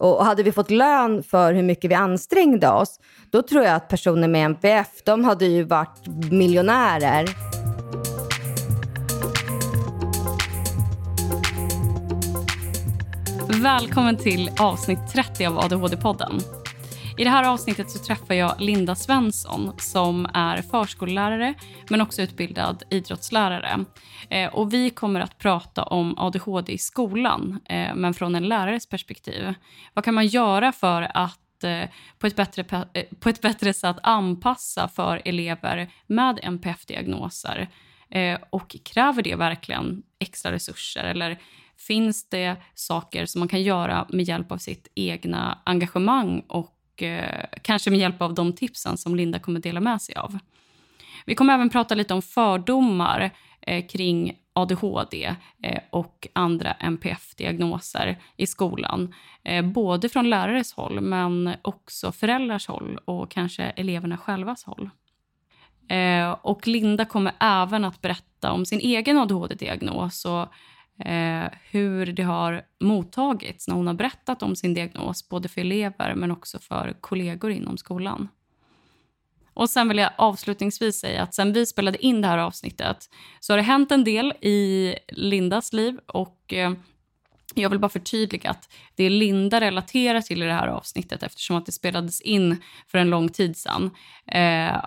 Och hade vi fått lön för hur mycket vi ansträngde oss, då tror jag att personer med NPF, de hade ju varit miljonärer. Välkommen till avsnitt 30 av ADHD-podden. I det här avsnittet så träffar jag Linda Svensson som är förskollärare men också utbildad idrottslärare. Eh, och vi kommer att prata om ADHD i skolan, eh, men från en lärares perspektiv. Vad kan man göra för att eh, på ett, bättre, eh, på ett bättre sätt anpassa för elever med NPF-diagnoser? Eh, och kräver det verkligen extra resurser? Eller finns det saker som man kan göra med hjälp av sitt egna engagemang och eh, kanske med hjälp av de tipsen som Linda kommer dela med sig av. Vi kommer även prata lite om fördomar eh, kring ADHD eh, och andra NPF-diagnoser i skolan. Eh, både från lärares håll, men också föräldrars håll och kanske eleverna självas håll. Eh, och Linda kommer även att berätta om sin egen ADHD-diagnos och eh, hur det har mottagits när hon har berättat om sin diagnos både för elever men också för kollegor inom skolan. Och sen vill jag avslutningsvis säga att sen vi spelade in det här avsnittet så har det hänt en del i Lindas liv och eh, jag vill bara förtydliga att det är Linda relaterar till i det här avsnittet eftersom att det spelades in för en lång tid sedan. Eh,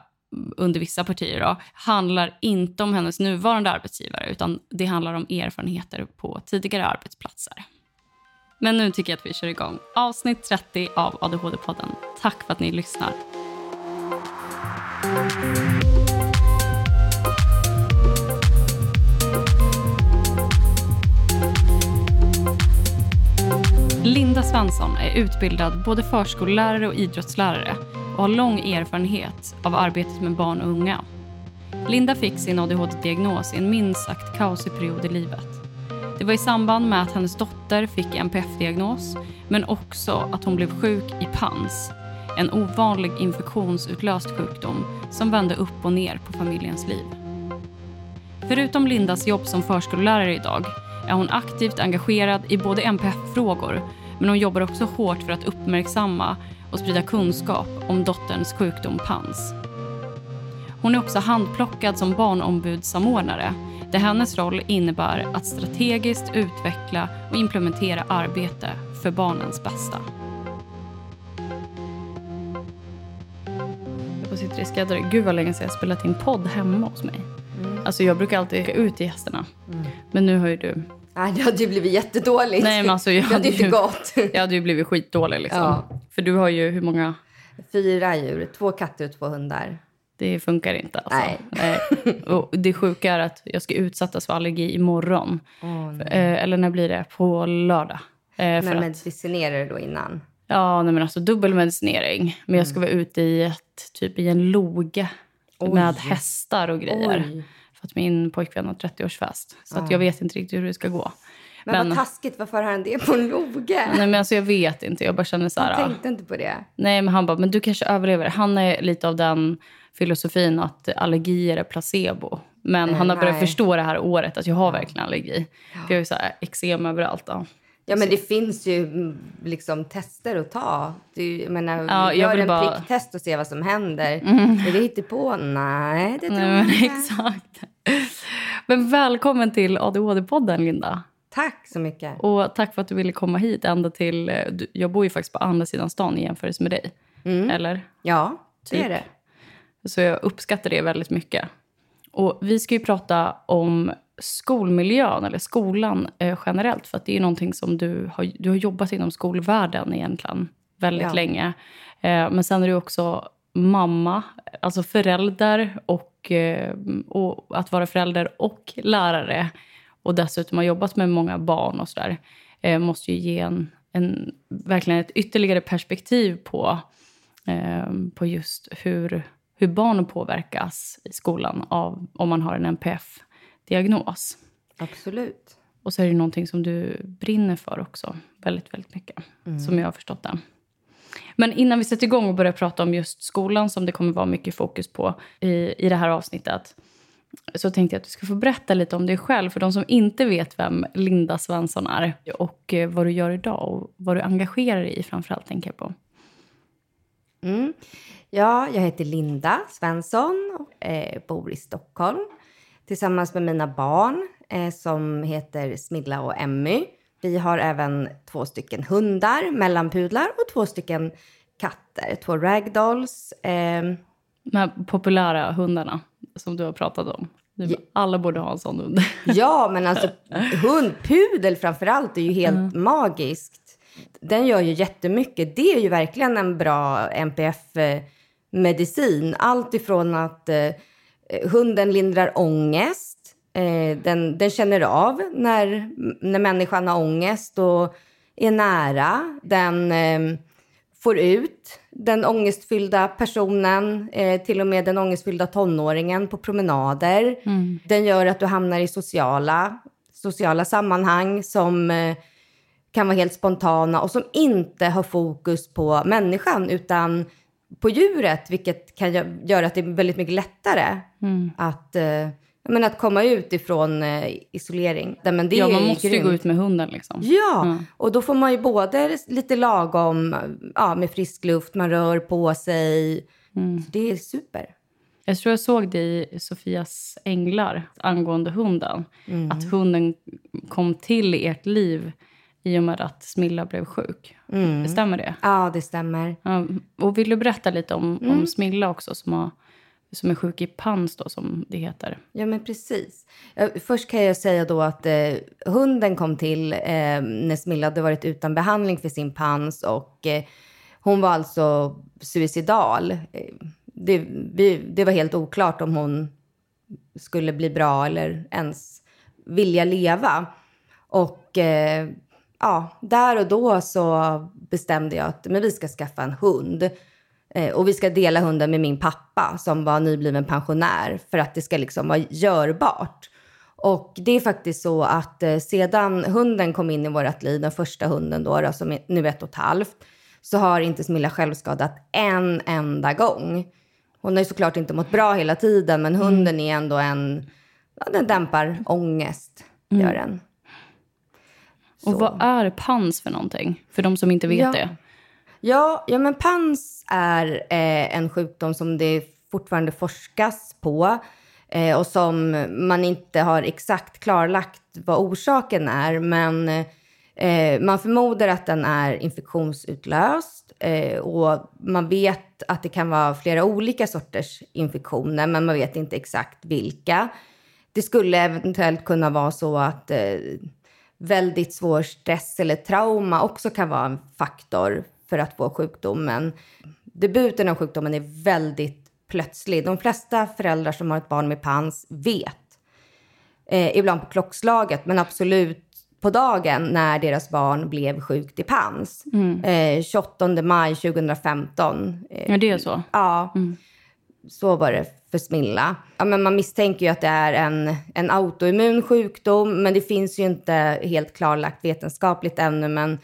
under vissa partier då, handlar inte om hennes nuvarande arbetsgivare utan det handlar om erfarenheter på tidigare arbetsplatser. Men nu tycker jag att vi kör igång. Avsnitt 30 av ADHD-podden. Tack för att ni lyssnar. Linda Svensson är utbildad både förskollärare och idrottslärare och har lång erfarenhet av arbetet med barn och unga. Linda fick sin ADHD-diagnos i en minst sagt kaosig period i livet. Det var i samband med att hennes dotter fick NPF-diagnos men också att hon blev sjuk i PANS, en ovanlig infektionsutlöst sjukdom som vände upp och ner på familjens liv. Förutom Lindas jobb som förskollärare idag är hon aktivt engagerad i både NPF-frågor men hon jobbar också hårt för att uppmärksamma och sprida kunskap om dotterns sjukdom PANS. Hon är också handplockad som barnombudssamordnare där hennes roll innebär att strategiskt utveckla och implementera arbete för barnens bästa. Jag sitter i skräddare. Gud vad länge sedan jag spelat in podd hemma hos mig. Mm. Alltså jag brukar alltid ut till gästerna. Mm. Men nu har ju du Nej, det hade ju blivit jättedåligt. Nej, men alltså, jag hade ju inte gått. Jag hade ju blivit skitdålig. Liksom. Ja. För du har ju hur många? Fyra djur. Två katter och två hundar. Det funkar inte. Alltså. Nej. Nej. Och det sjuka är att jag ska utsättas för allergi imorgon. Oh, eller när blir det? På lördag. Eh, men medicinerar du då innan? Ja, nej, men alltså dubbelmedicinering. Men jag ska mm. vara ute i, ett, typ i en loge Oj. med hästar och grejer. Oj att min pojkvän har 30-årsfest. Så att jag vet inte riktigt hur det ska gå. Men, men vad taskigt, varför har han det på en loge? Nej men alltså jag vet inte, jag bara känner så här. Han tänkte inte på det? Nej men han bara, men du kanske överlever. Han är lite av den filosofin att allergier är placebo. Men mm, han har börjat nej. förstå det här året att jag har verkligen allergi. Ja. För jag har ju så här eksem överallt. Då. Ja, men det finns ju mm, liksom tester att ta. Du, jag menar, ja, jag gör en bara... pricktest och se vad som händer. Mm. Är det hittepå? Nej, det tror jag inte. Exakt. Men välkommen till ADHD-podden, Linda. Tack så mycket. Och tack för att du ville komma hit ända till... Eh, jag bor ju faktiskt på andra sidan stan i jämförelse med dig. Mm. Eller? Ja, det typ. är det. Så jag uppskattar det väldigt mycket. Och vi ska ju prata om skolmiljön, eller skolan eh, generellt. För det är någonting som du har, du har jobbat inom skolvärlden egentligen väldigt ja. länge. Eh, men sen är du också mamma, alltså förälder och, eh, och att vara förälder och lärare och dessutom har jobbat med många barn och sådär eh, måste ju ge en, en, verkligen ett ytterligare perspektiv på, eh, på just hur, hur barn påverkas i skolan av om man har en NPF-diagnos. Absolut. Och så är det någonting som du brinner för också, väldigt, väldigt mycket, mm. som jag har förstått det. Men innan vi sätter igång och börjar prata om just skolan som det kommer vara mycket fokus på i, i det här avsnittet så tänkte jag att du ska få berätta lite om dig själv för de som inte vet vem Linda Svensson är och eh, vad du gör idag och vad du engagerar dig i framförallt tänker jag på. Mm. Ja, jag heter Linda Svensson och eh, bor i Stockholm tillsammans med mina barn eh, som heter Smilla och Emmy. Vi har även två stycken hundar, mellanpudlar och två stycken katter, två ragdolls. Eh. De här populära hundarna som du har pratat om. Alla borde ha en sån hund. Ja, men alltså hund, pudel framför allt är ju helt mm. magiskt. Den gör ju jättemycket. Det är ju verkligen en bra NPF-medicin. Allt ifrån att eh, hunden lindrar ångest. Eh, den, den känner av när, när människan har ångest och är nära. Den eh, får ut den ångestfyllda personen, eh, till och med den ångestfyllda tonåringen på promenader. Mm. Den gör att du hamnar i sociala, sociala sammanhang som eh, kan vara helt spontana och som inte har fokus på människan utan på djuret, vilket kan göra att det är väldigt mycket lättare mm. att eh, men att komma ut ifrån eh, isolering. Men det ja, man måste ju gå ut med hunden. Liksom. Ja, mm. och då får man ju både lite lagom ja, med frisk luft, man rör på sig. Mm. Det är super. Jag tror jag såg det i Sofias änglar angående hunden. Mm. Att hunden kom till i ert liv i och med att Smilla blev sjuk. Mm. Stämmer det? Ja, det stämmer. Ja, och vill du berätta lite om, om mm. Smilla också som har som är sjuk i pans då, som det heter. Ja, men precis. Först kan jag säga då att eh, hunden kom till eh, när Smilla hade varit utan behandling för sin pans och eh, hon var alltså suicidal. Eh, det, vi, det var helt oklart om hon skulle bli bra eller ens vilja leva. Och eh, ja, där och då så bestämde jag att men vi ska skaffa en hund. Eh, och vi ska dela hunden med min pappa som var nybliven pensionär för att det ska liksom vara görbart. Och det är faktiskt så att eh, sedan hunden kom in i vårt liv, den första hunden då, då som är nu ett och ett halvt, så har inte Smilla självskadat en enda gång. Hon har ju såklart inte mått bra hela tiden, men mm. hunden är ändå en... Ja, den dämpar ångest, mm. gör den. Så. Och vad är pans för någonting? För de som inte vet ja. det. Ja, ja men PANS är eh, en sjukdom som det fortfarande forskas på eh, och som man inte har exakt klarlagt vad orsaken är. Men eh, man förmodar att den är infektionsutlöst eh, och man vet att det kan vara flera olika sorters infektioner, men man vet inte exakt vilka. Det skulle eventuellt kunna vara så att eh, väldigt svår stress eller trauma också kan vara en faktor för att få sjukdomen. Debuten av sjukdomen är väldigt plötslig. De flesta föräldrar som har ett barn med pans vet. Eh, ibland på klockslaget, men absolut på dagen när deras barn blev sjukt i pans. Mm. Eh, 28 maj 2015. Eh, ja, det är så? Ja. Mm. Så var det för Smilla. Ja, men man misstänker ju att det är en, en autoimmun sjukdom, men det finns ju inte helt klarlagt vetenskapligt ännu. Men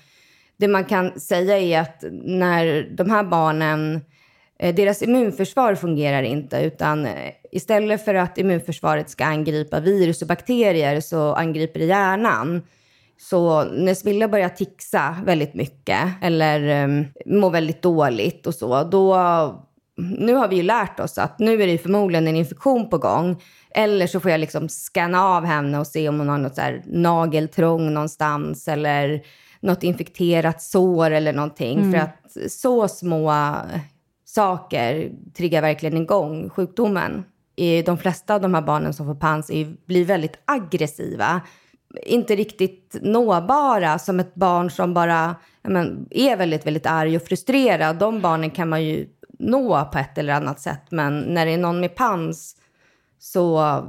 det man kan säga är att när de här barnen, eh, deras immunförsvar fungerar inte, utan eh, istället för att immunförsvaret ska angripa virus och bakterier så angriper det hjärnan. Så när Smilla börjar tixa väldigt mycket eller um, må väldigt dåligt och så, då... Nu har vi ju lärt oss att nu är det förmodligen en infektion på gång. Eller så får jag liksom scanna av henne och se om hon har något så här nageltrång någonstans eller något infekterat sår eller någonting. Mm. För att så små saker triggar verkligen igång sjukdomen. De flesta av de här barnen som får pans är, blir väldigt aggressiva. Inte riktigt nåbara som ett barn som bara men, är väldigt, väldigt arg och frustrerad. De barnen kan man ju nå på ett eller annat sätt. Men när det är någon med pans så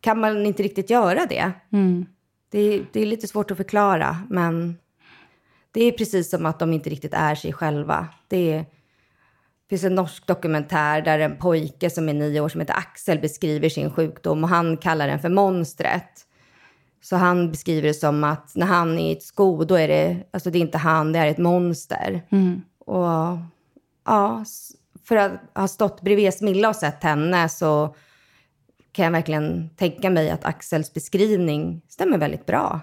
kan man inte riktigt göra det. Mm. Det, det är lite svårt att förklara, men det är precis som att de inte riktigt är sig själva. Det, är, det finns en norsk dokumentär där en pojke som är nio år som heter Axel beskriver sin sjukdom och han kallar den för monstret. Så han beskriver det som att när han är i ett sko, då är det, alltså det är inte han, det är ett monster. Mm. Och ja, för att ha stått bredvid Smilla och sett henne så kan jag verkligen tänka mig att Axels beskrivning stämmer väldigt bra.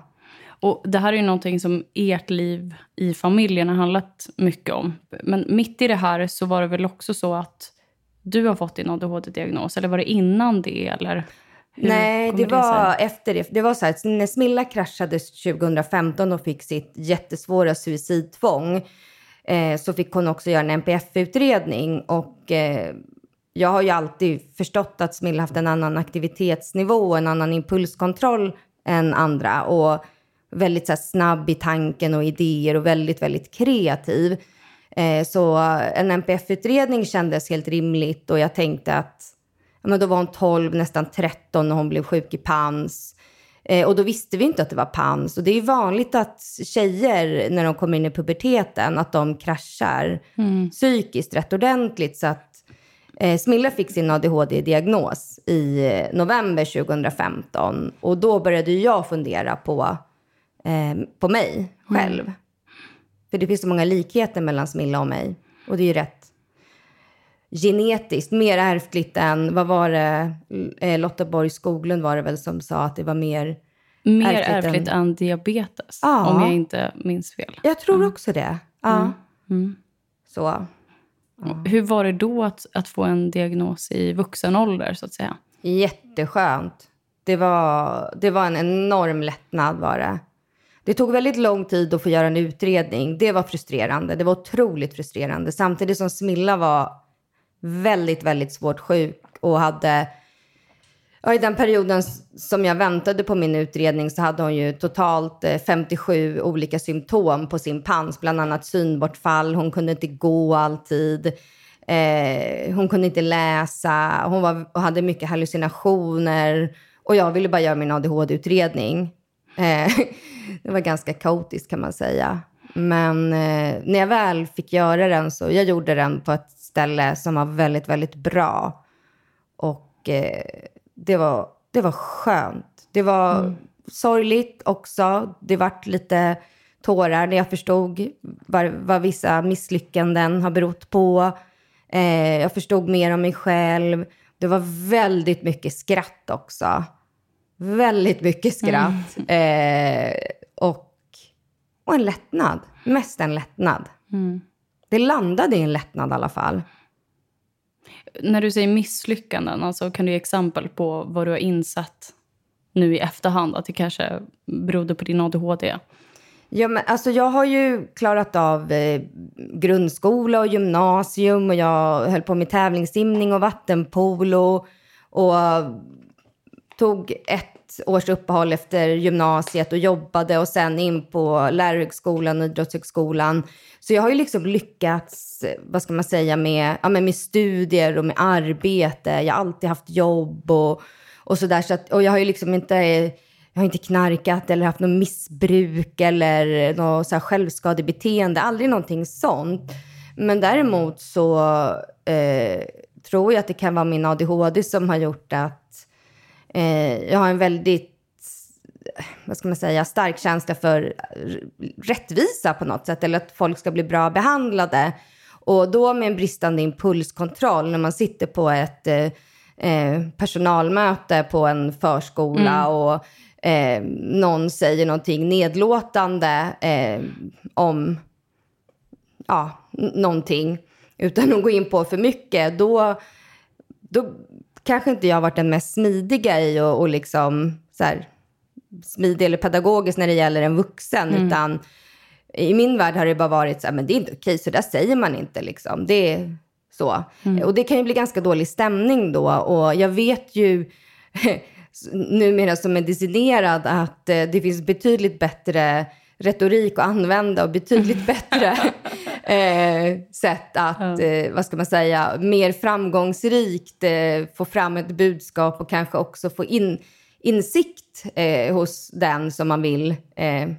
Och Det här är ju någonting som ert liv i familjen har handlat mycket om. Men mitt i det här så var det väl också så att du har fått din ADHD-diagnos? Eller var det innan det? Eller Nej, det, det var efter det. Det var så här, när Smilla kraschade 2015 och fick sitt jättesvåra suicidtvång eh, så fick hon också göra en NPF-utredning. Och eh, jag har ju alltid förstått att Smilla haft en annan aktivitetsnivå, en annan impulskontroll än andra. Och väldigt så här, snabb i tanken och idéer och väldigt, väldigt kreativ. Eh, så en NPF-utredning kändes helt rimligt och jag tänkte att men då var hon 12, nästan 13 när hon blev sjuk i pans. Eh, och då visste vi inte att det var pans. Och det är vanligt att tjejer, när de kommer in i puberteten, att de kraschar mm. psykiskt rätt ordentligt. Så att Smilla fick sin ADHD-diagnos i eh, november 2015. Och då började jag fundera på, eh, på mig själv. Mm. För det finns så många likheter mellan Smilla och mig. Och det är ju rätt genetiskt, mer ärftligt än, vad var det, eh, Lotta Borg Skoglund var det väl som sa att det var mer Mer ärftligt, ärftligt än... än, diabetes, ja. om jag inte minns fel. Jag tror mm. också det. Ja. Mm. Mm. Så. Ja. Hur var det då att, att få en diagnos i vuxen ålder, så att säga? Jätteskönt. Det var, det var en enorm lättnad. Var det. det tog väldigt lång tid att få göra en utredning. Det var frustrerande. Det var otroligt frustrerande. Samtidigt som Smilla var väldigt, väldigt svårt sjuk och hade... Ja, I den perioden som jag väntade på min utredning så hade hon ju totalt eh, 57 olika symptom på sin pans, bland annat synbortfall, hon kunde inte gå alltid, eh, hon kunde inte läsa, hon var, och hade mycket hallucinationer och jag ville bara göra min ADHD-utredning. Eh, det var ganska kaotiskt kan man säga. Men eh, när jag väl fick göra den så, jag gjorde den på ett ställe som var väldigt, väldigt bra. Och eh, det, var, det var skönt. Det var mm. sorgligt också. Det vart lite tårar när jag förstod vad, vad vissa misslyckanden har berott på. Eh, jag förstod mer om mig själv. Det var väldigt mycket skratt också. Väldigt mycket skratt. Mm. Eh, och, och en lättnad. Mest en lättnad. Mm. Det landade i en lättnad i alla fall. När du säger misslyckanden, alltså, kan du ge exempel på vad du har insett nu i efterhand att det kanske berodde på din ADHD? Ja, men alltså jag har ju klarat av eh, grundskola och gymnasium och jag höll på med tävlingssimning och vattenpolo och tog ett års uppehåll efter gymnasiet och jobbade och sen in på lärarhögskolan och idrottshögskolan. Så jag har ju liksom lyckats, vad ska man säga, med, ja, med studier och med arbete. Jag har alltid haft jobb och, och sådär. Så och jag har ju liksom inte, jag har inte knarkat eller haft något missbruk eller något så här självskadebeteende. Aldrig någonting sånt. Men däremot så eh, tror jag att det kan vara min ADHD som har gjort att jag har en väldigt vad ska man säga, stark känsla för rättvisa på något sätt, eller att folk ska bli bra behandlade. Och då med en bristande impulskontroll, när man sitter på ett eh, eh personalmöte på en förskola mm. och eh, någon säger någonting nedlåtande eh, om ja, någonting, utan att gå in på för mycket, då, då kanske inte jag har varit den mest smidiga i och, och liksom så här, smidig eller pedagogisk när det gäller en vuxen, mm. utan i min värld har det bara varit så här, men det är inte okej, så där säger man inte liksom. Det är så. Mm. Och det kan ju bli ganska dålig stämning då och jag vet ju numera som medicinerad att eh, det finns betydligt bättre retorik att använda och betydligt bättre eh, sätt att, eh, vad ska man säga, mer framgångsrikt eh, få fram ett budskap och kanske också få in insikt eh, hos den som man vill eh,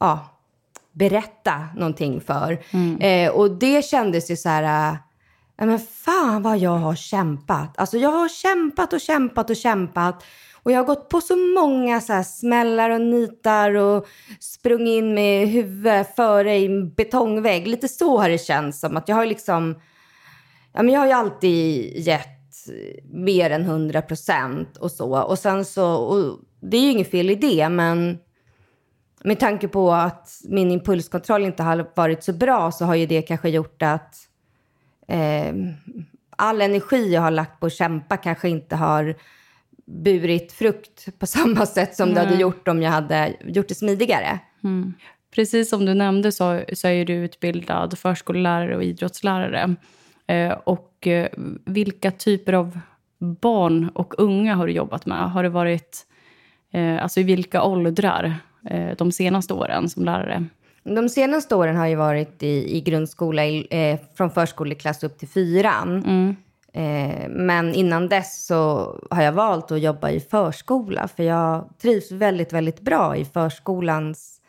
ja, berätta någonting för. Mm. Eh, och det kändes ju så här, men fan vad jag har kämpat. Alltså jag har kämpat och kämpat och kämpat. Och jag har gått på så många så här smällar och nitar och sprungit in med huvudet före i en betongvägg. Lite så har det känts som att jag har liksom... Ja, men jag har ju alltid gett mer än 100 procent och så. Och sen så, och det är ju inget fel i det, men med tanke på att min impulskontroll inte har varit så bra så har ju det kanske gjort att eh, all energi jag har lagt på att kämpa kanske inte har burit frukt på samma sätt som Nej. det hade gjort om jag hade gjort det smidigare. Mm. Precis som du nämnde så, så är du utbildad förskollärare och idrottslärare. Eh, och eh, vilka typer av barn och unga har du jobbat med? Har det varit, eh, alltså i vilka åldrar eh, de senaste åren som lärare? De senaste åren har jag varit i, i grundskola, i, eh, från förskoleklass upp till fyran. Mm. Eh, men innan dess så har jag valt att jobba i förskola för jag trivs väldigt, väldigt bra i förskolans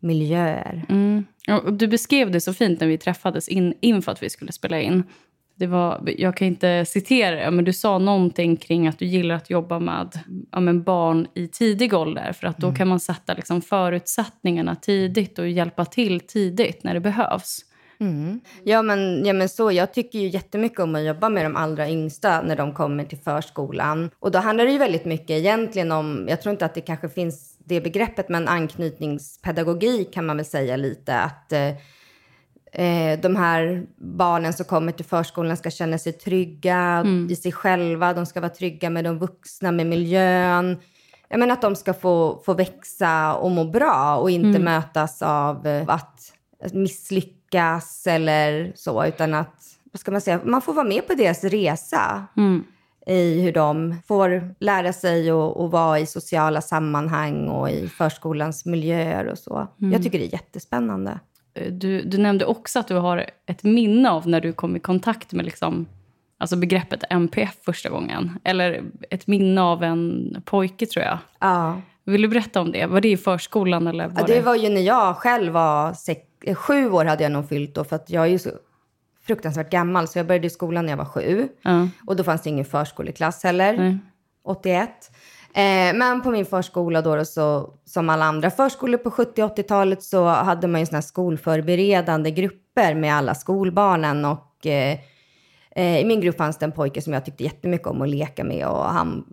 miljöer. Mm. du beskrev det så fint när vi träffades in, inför att vi skulle spela in. Det var, jag kan inte citera det, men du sa någonting kring att du gillar att jobba med, ja, med barn i tidig ålder. För att då mm. kan man sätta liksom förutsättningarna tidigt och hjälpa till tidigt när det behövs. Mm. Ja, men, ja, men så. Jag tycker ju jättemycket om att jobba med de allra yngsta när de kommer till förskolan. Och då handlar det ju väldigt mycket egentligen om, jag tror inte att det kanske finns det begreppet, men anknytningspedagogik kan man väl säga lite. Att eh, eh de här barnen som kommer till förskolan ska känna sig trygga mm. i sig själva. De ska vara trygga med de vuxna, med miljön. Jag menar att de ska få, få växa och må bra och inte mm. mötas av eh, att misslyckas lyckas eller så, utan att vad ska man säga, man får vara med på deras resa. Mm. i hur de får lära sig att vara i sociala sammanhang och i förskolans miljöer och så. Mm. Jag tycker det är jättespännande. Du, du nämnde också att du har ett minne av när du kom i kontakt med liksom, alltså begreppet MPF första gången. Eller ett minne av en pojke, tror jag. Ja. Vill du berätta om det? Var det i förskolan? Eller var ja, det var ju när jag själv var sex, Eh, sju år hade jag nog fyllt då, för att jag är ju så fruktansvärt gammal. Så jag började i skolan när jag var sju. Mm. Och då fanns det ingen förskoleklass heller, mm. 81. Eh, men på min förskola då, då, så, som alla andra förskolor på 70 80-talet så hade man ju såna här skolförberedande grupper med alla skolbarnen. Och eh, eh, i min grupp fanns det en pojke som jag tyckte jättemycket om att leka med. Och han,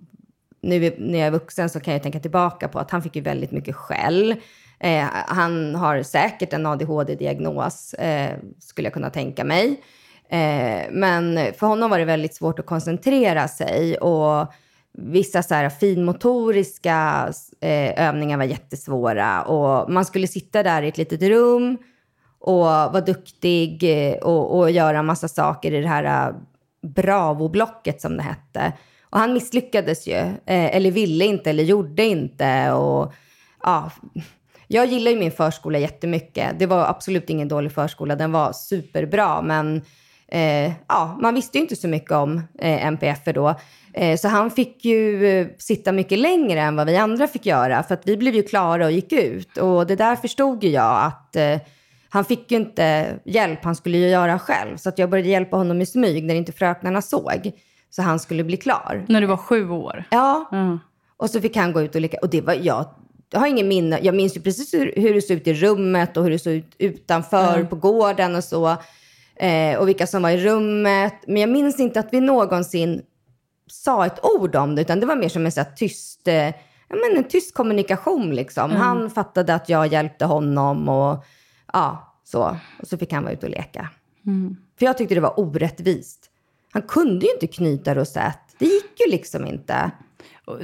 nu när jag är vuxen så kan jag tänka tillbaka på att han fick ju väldigt mycket skäll. Eh, han har säkert en ADHD-diagnos, eh, skulle jag kunna tänka mig. Eh, men för honom var det väldigt svårt att koncentrera sig och vissa så här finmotoriska eh, övningar var jättesvåra. Och man skulle sitta där i ett litet rum och vara duktig eh, och, och göra massa saker i det här bravoblocket, Bravo-blocket som det hette. Och han misslyckades ju, eh, eller ville inte eller gjorde inte. Och ja, jag gillar ju min förskola jättemycket. Det var absolut ingen dålig förskola. Den var superbra, men eh, ja, man visste ju inte så mycket om eh, MPF då. Eh, så han fick ju eh, sitta mycket längre än vad vi andra fick göra, för att vi blev ju klara och gick ut. Och det där förstod ju jag att eh, han fick ju inte hjälp, han skulle ju göra själv. Så att jag började hjälpa honom i smyg när inte fröknarna såg. Så han skulle bli klar. När du var sju år? Ja. Mm. Och så fick han gå ut och leka. Och det var, jag jag har ingen minne. Jag minns ju precis hur, hur det såg ut i rummet och hur det såg ut utanför mm. på gården och så. Eh, och vilka som var i rummet. Men jag minns inte att vi någonsin sa ett ord om det, utan det var mer som en så tyst, eh, ja, men en tyst kommunikation. Liksom. Mm. Han fattade att jag hjälpte honom och ja, så. Och så fick han vara ute och leka. Mm. För jag tyckte det var orättvist. Han kunde ju inte knyta rosett. Det gick ju liksom inte.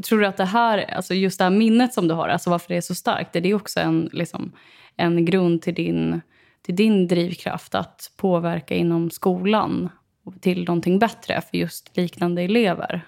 Tror du att det här, alltså just det här minnet som du har, alltså varför det är så starkt, är det också en, liksom, en grund till din, till din drivkraft att påverka inom skolan till någonting bättre för just liknande elever?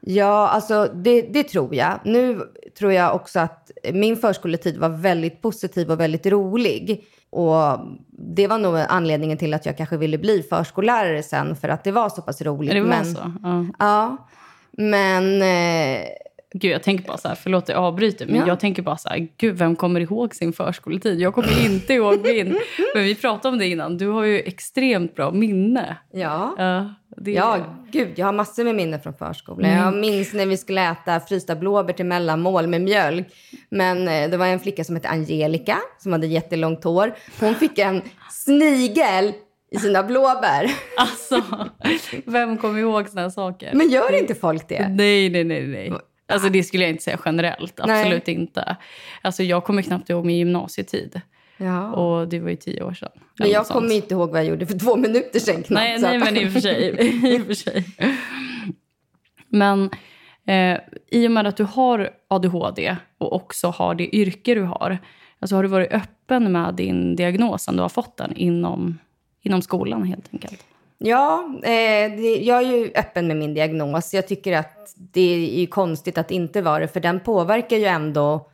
Ja, alltså det, det, tror jag. Nu tror jag också att min förskoletid var väldigt positiv och väldigt rolig. Och det var nog anledningen till att jag kanske ville bli förskollärare sen, för att det var så pass roligt. Det var Men, så? Ja. ja. Men... Eh, Gud, jag tänker bara så här, förlåt jag avbryter, men ja. jag tänker bara så här, gud vem kommer ihåg sin förskoletid? Jag kommer inte ihåg min. Men vi pratade om det innan, du har ju extremt bra minne. Ja, uh, det... ja gud, jag har massor med minnen från förskolan. Mm. Jag minns när vi skulle äta frysta blåbär till mellanmål med mjölk. Men eh, det var en flicka som hette Angelica, som hade jättelångt hår. Hon fick en snigel i sina blåbär. Alltså, vem kommer ihåg såna här saker? Men gör inte folk det? Nej, nej, nej. nej. Alltså det skulle jag inte säga generellt. Absolut Nej. inte. Alltså jag kommer knappt ihåg min gymnasietid. Ja. Och det var ju tio år sedan. Men jag kommer inte ihåg vad jag gjorde för två minuter sedan knappt. Nej, nej men i och för sig. I och för sig. Men eh, i och med att du har ADHD och också har det yrke du har. Alltså har du varit öppen med din diagnos sen du har fått den inom, inom skolan helt enkelt? Ja, eh, det, jag är ju öppen med min diagnos. Jag tycker att det är ju konstigt att inte vara det, för den påverkar ju ändå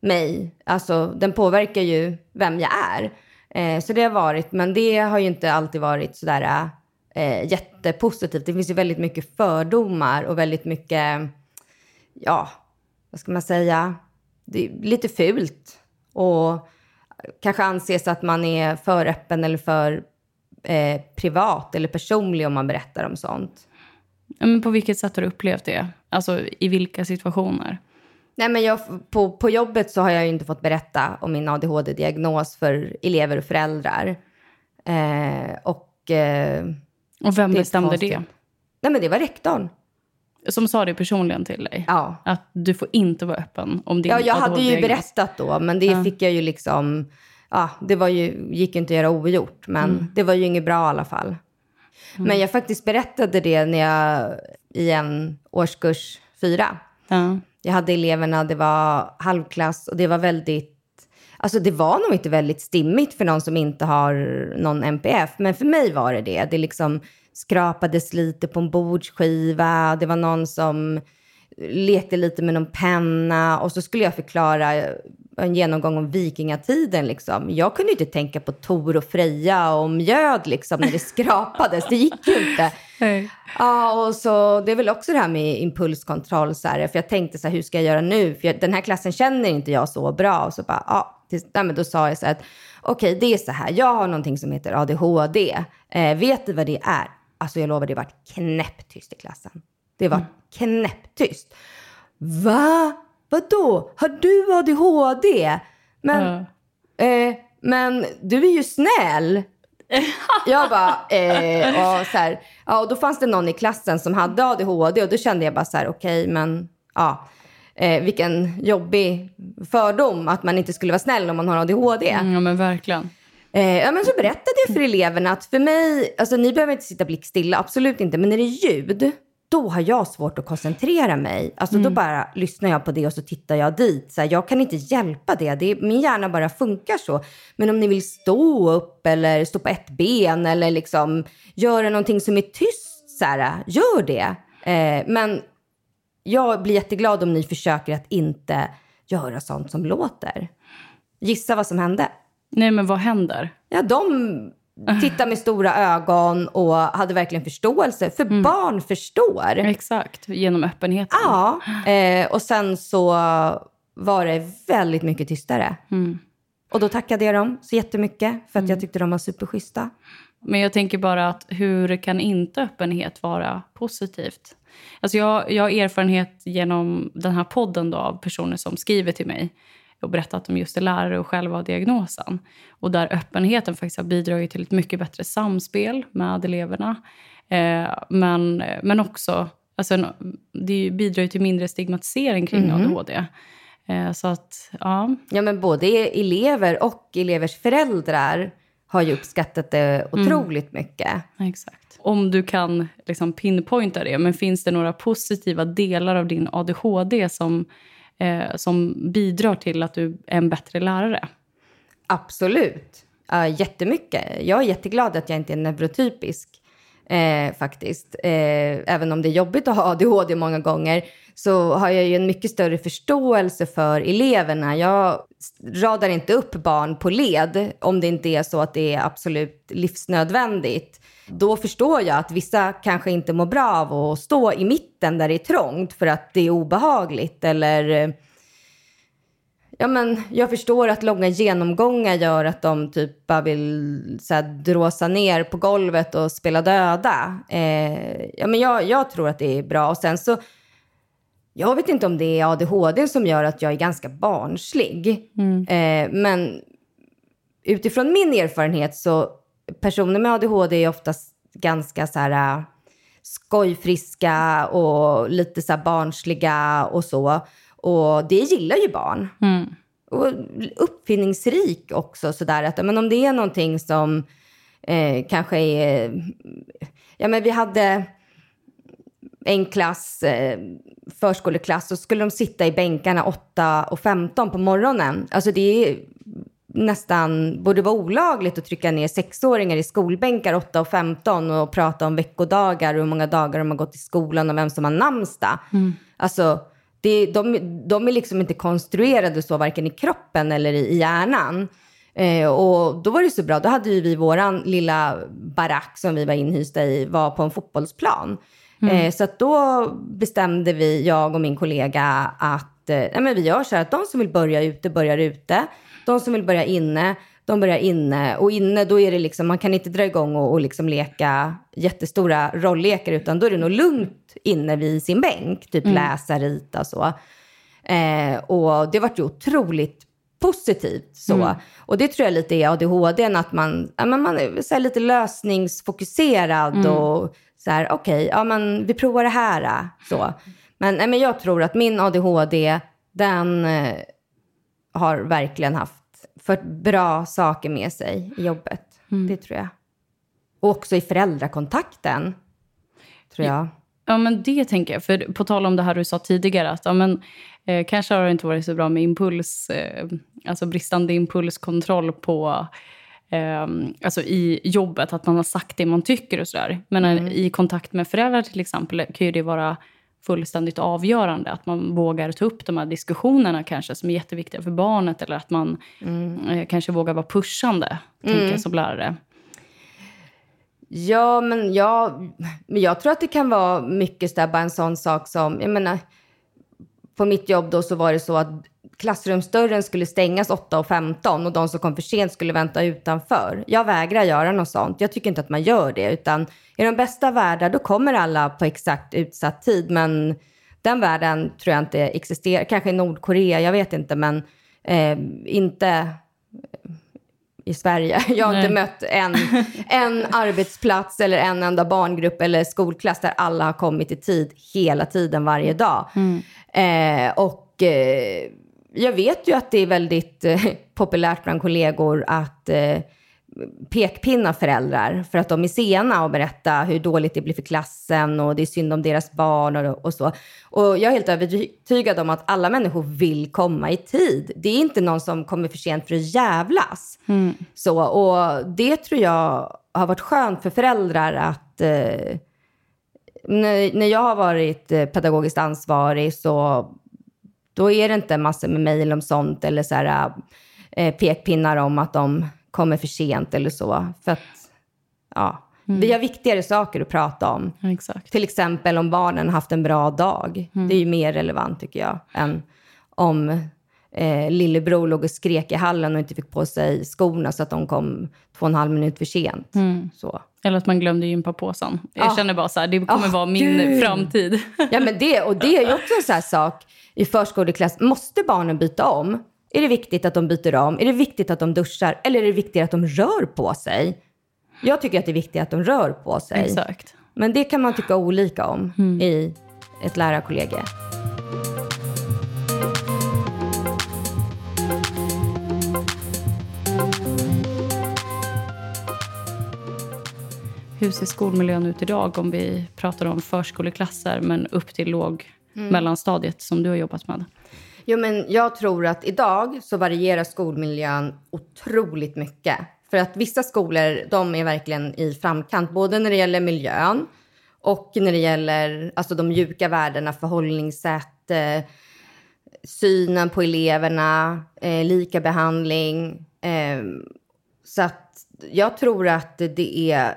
mig. Alltså, den påverkar ju vem jag är. Eh, så det har varit, men det har ju inte alltid varit sådär eh, jättepositivt. Det finns ju väldigt mycket fördomar och väldigt mycket, ja, vad ska man säga, det är lite fult. Och kanske anses att man är för öppen eller för eh, privat eller personlig om man berättar om sånt. Men på vilket sätt har du upplevt det? Alltså i vilka situationer? Nej, men jag, på, på jobbet så har jag ju inte fått berätta om min ADHD-diagnos för elever och föräldrar. Eh, och eh, Och vem Det bestämde konstigt. det? nej, men det var rektorn. Som sa det personligen till dig? Ja, Att du får inte vara öppen om din ja jag hade ju berättat då, men det Ja. fick jag ju liksom... Ja, det var ju, gick ju inte att göra ogjort, men Mm. det var ju inget bra i alla fall. Men jag faktiskt berättade det när jag, i en årskurs fyra. Ja. Jag hade eleverna, det var halvklass och det var väldigt... Alltså det var nog inte väldigt stimmigt för någon som inte har någon NPF, men för mig var det det. Det liksom skrapades lite på en bordsskiva, det var någon som lekte lite med någon penna och så skulle jag förklara en genomgång om vikingatiden. Liksom. Jag kunde inte tänka på Tor och Freja och mjöd liksom, när det skrapades. Det gick ju inte. Nej. Ja, och så det är väl också det här med impulskontroll. Så här, för jag tänkte så här, hur ska jag göra nu? För jag, den här klassen känner inte jag så bra. Och så bara, ja, tills, nej, men då sa jag så här att okej, det är så här. Jag har någonting som heter ADHD. Eh, vet du vad det är? Alltså jag lovar, det var knäpptyst i klassen. Det var knäpptyst. Va? Vadå? Har du ADHD? Men, Ja. eh, men du är ju snäll. Jag bara, eh, och så här, ja, och då fanns det någon i klassen som hade ADHD och då kände jag bara så här, okej, men ja, eh, vilken jobbig fördom att man inte skulle vara snäll om man har ADHD. Mm, ja, men verkligen. Eh, ja, men så berättade jag för eleverna att för mig, alltså ni behöver inte sitta blickstilla, absolut inte, men när det är ljud, då har jag svårt att koncentrera mig. Alltså då bara lyssnar jag på det och så tittar jag dit. Så här, jag kan inte hjälpa det. det är, min hjärna bara funkar så. Men om ni vill stå upp eller stå på ett ben eller liksom göra någonting som är tyst, så här, gör det. Eh, men jag blir jätteglad om ni försöker att inte göra sånt som låter. Gissa vad som hände? Nej, men vad händer? Ja, de tittade med stora ögon och hade verkligen förståelse. För barn förstår. Exakt, genom öppenheten. Ja, eh, och sen så var det väldigt mycket tystare. Mm. Och då tackade jag dem så jättemycket för att jag tyckte de var superschyssta. Men jag tänker bara att hur kan inte öppenhet vara positivt? Alltså jag, jag har erfarenhet genom den här podden då av personer som skriver till mig och berättat att de just är lärare och själva har diagnosen. Och där öppenheten faktiskt har bidragit till ett mycket bättre samspel med eleverna. Eh, men, men också, alltså, en- det bidrar ju till mindre stigmatisering kring ADHD. Eh, så att, ja. Ja, men både elever och elevers föräldrar har ju uppskattat det otroligt mycket. Exakt. Om du kan liksom pinpointa det, men finns det några positiva delar av din ADHD som, eh, som bidrar till att du är en bättre lärare? Absolut. Uh, jättemycket. Jag är jätteglad att jag inte är neurotypisk. Eh, faktiskt. Eh, även om det är jobbigt att ha ADHD många gånger så har jag ju en mycket större förståelse för eleverna. Jag radar inte upp barn på led om det inte är så att det är absolut livsnödvändigt. Då förstår jag att vissa kanske inte mår bra av att stå i mitten där det är trångt för att det är obehagligt eller Ja, men jag förstår att långa genomgångar gör att de typ bara vill så här, dråsa ner på golvet och spela döda. Eh, ja, men jag, jag tror att det är bra. Och sen så, jag vet inte om det är ADHD som gör att jag är ganska barnslig. Eh, men utifrån min erfarenhet så personer med ADHD är oftast ganska så här, äh, skojfriska och lite så barnsliga och så. Och det gillar ju barn. Mm. Och uppfinningsrik också sådär att men om det är någonting som eh, kanske är... Ja men vi hade en klass, eh, förskoleklass, och skulle de sitta i bänkarna 8 och 15 på morgonen. Alltså det är nästan, borde vara olagligt att trycka ner sexåringar i skolbänkar 8 och 15 och prata om veckodagar och hur många dagar de har gått i skolan och vem som har namnsdag. Mm. Alltså, det, de, de är liksom inte konstruerade så, varken i kroppen eller i, i hjärnan. Eh, och då var det så bra, då hade ju vi våran lilla barack som vi var inhysta i, var på en fotbollsplan. Mm. Eh, så då bestämde vi, jag och min kollega, att eh, nej, men vi gör så här att de som vill börja ute börjar ute. De som vill börja inne, de börjar inne. Och inne, då är det liksom, man kan inte dra igång och, och liksom leka jättestora rolllekar, utan då är det nog lugnt inne vid sin bänk. Typ Mm. läsa, rita så. Eh, och det vart ju otroligt positivt så. Mm. Och det tror jag lite är ADHD, att man, ja, men man är så lite lösningsfokuserad Mm. och så här, okej, ja men vi provar det här. Så. Men, nej, men jag tror att min ADHD, den eh, har verkligen haft för bra saker med sig i jobbet. Mm. Det tror jag. Och också i föräldrakontakten, tror jag. Ja, men det tänker jag. För på tal om det här du sa tidigare, att ja, men, eh, kanske har det inte varit så bra med impuls, eh, alltså bristande impulskontroll på, eh, alltså i jobbet, att man har sagt det man tycker och sådär. Men Mm. eh, i kontakt med föräldrar till exempel kan ju det vara fullständigt avgörande. Att man vågar ta upp de här diskussionerna kanske som är jätteviktiga för barnet. Eller att man Mm. eh, kanske vågar vara pushande, tänker jag som lärare. Ja, men jag, men jag tror att det kan vara mycket så där, bara en sån sak som, jag menar, på mitt jobb då så var det så att klassrumsdörren skulle stängas 8.15 och de som kom för sent skulle vänta utanför. Jag vägrar göra något sånt. Jag tycker inte att man gör det, utan i de bästa världar då kommer alla på exakt utsatt tid, men den världen tror jag inte existerar. Kanske i Nordkorea, jag vet inte, men eh, inte i Sverige. Jag har inte Nej. mött en, en arbetsplats eller en enda barngrupp eller skolklass där alla har kommit i tid hela tiden varje dag. Eh, och eh, jag vet ju att det är väldigt eh, populärt bland kollegor att eh, pekpinna föräldrar för att de är sena och berätta hur dåligt det blir för klassen och det är synd om deras barn och, och så. Och jag är helt övertygad om att alla människor vill komma i tid. Det är inte någon som kommer för sent för att jävlas. Så, och det tror jag har varit skönt för föräldrar att eh, när, när jag har varit eh, pedagogiskt ansvarig så då är det inte massor med mejl om sånt eller så här, eh, pekpinnar om att de kommer för sent eller så. För att, ja, vi har viktigare saker att prata om. Exakt. Till exempel om barnen haft en bra dag. Det är ju mer relevant tycker jag än om eh, lillebror låg och skrek i hallen och inte fick på sig skorna så att de kom två och en halv minut för sent. Så. Eller att man glömde gympapåsen. Jag Ja. känner bara så här, det kommer Ah, vara min gud. framtid. Ja, men det, och det är ju också en sån här sak i förskoleklass. Måste barnen byta om? Är det viktigt att de byter om? Är det viktigt att de duschar? Eller är det viktigt att de rör på sig? Jag tycker att det är viktigt att de rör på sig. Exakt. Men det kan man tycka olika om i ett lärarkollegie. Hur ser skolmiljön ut idag om vi pratar om förskoleklasser men upp till låg mellanstadiet som du har jobbat med? Jo, men jag tror att idag så varierar skolmiljön otroligt mycket. För att vissa skolor, de är verkligen i framkant, både när det gäller miljön och när det gäller alltså, de mjuka värdena, förhållningssätt, eh, synen på eleverna, eh, lika behandling. Eh, så att jag tror att det är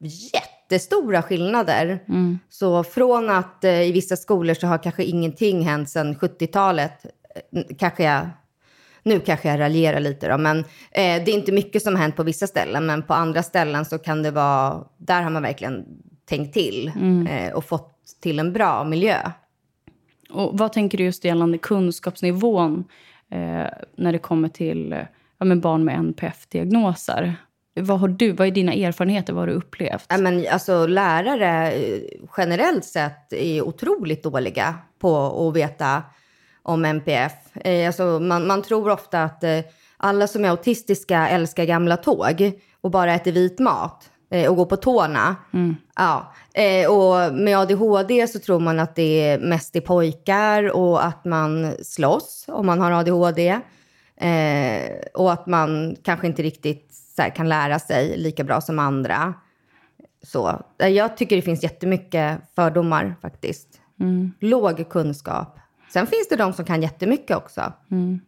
jättestora skillnader. Så från att eh, i vissa skolor så har kanske ingenting hänt sedan 70-talet, eh, kanske jag, nu kanske jag raljerar lite då, men eh, det är inte mycket som har hänt på vissa ställen, men på andra ställen så kan det vara, där har man verkligen tänkt till eh, och fått till en bra miljö. Och vad tänker du just gällande kunskapsnivån eh, när det kommer till ja, men barn med NPF-diagnoser? Vad har du, vad är dina erfarenheter, vad har du upplevt? Ja, men, alltså, lärare eh, generellt sett är otroligt dåliga på att veta om MPF. Eh, alltså, man, man tror ofta att eh, alla som är autistiska älskar gamla tåg och bara äter vit mat och går på tårna. Mm. Ja. Och med ADHD så tror man att det är mest är pojkar och att man slåss om man har ADHD. Och att man kanske inte riktigt här, kan lära sig lika bra som andra. Så, eh, jag tycker det finns jättemycket fördomar faktiskt. Mm. Låg kunskap. Sen finns det de som kan jättemycket också. Mm.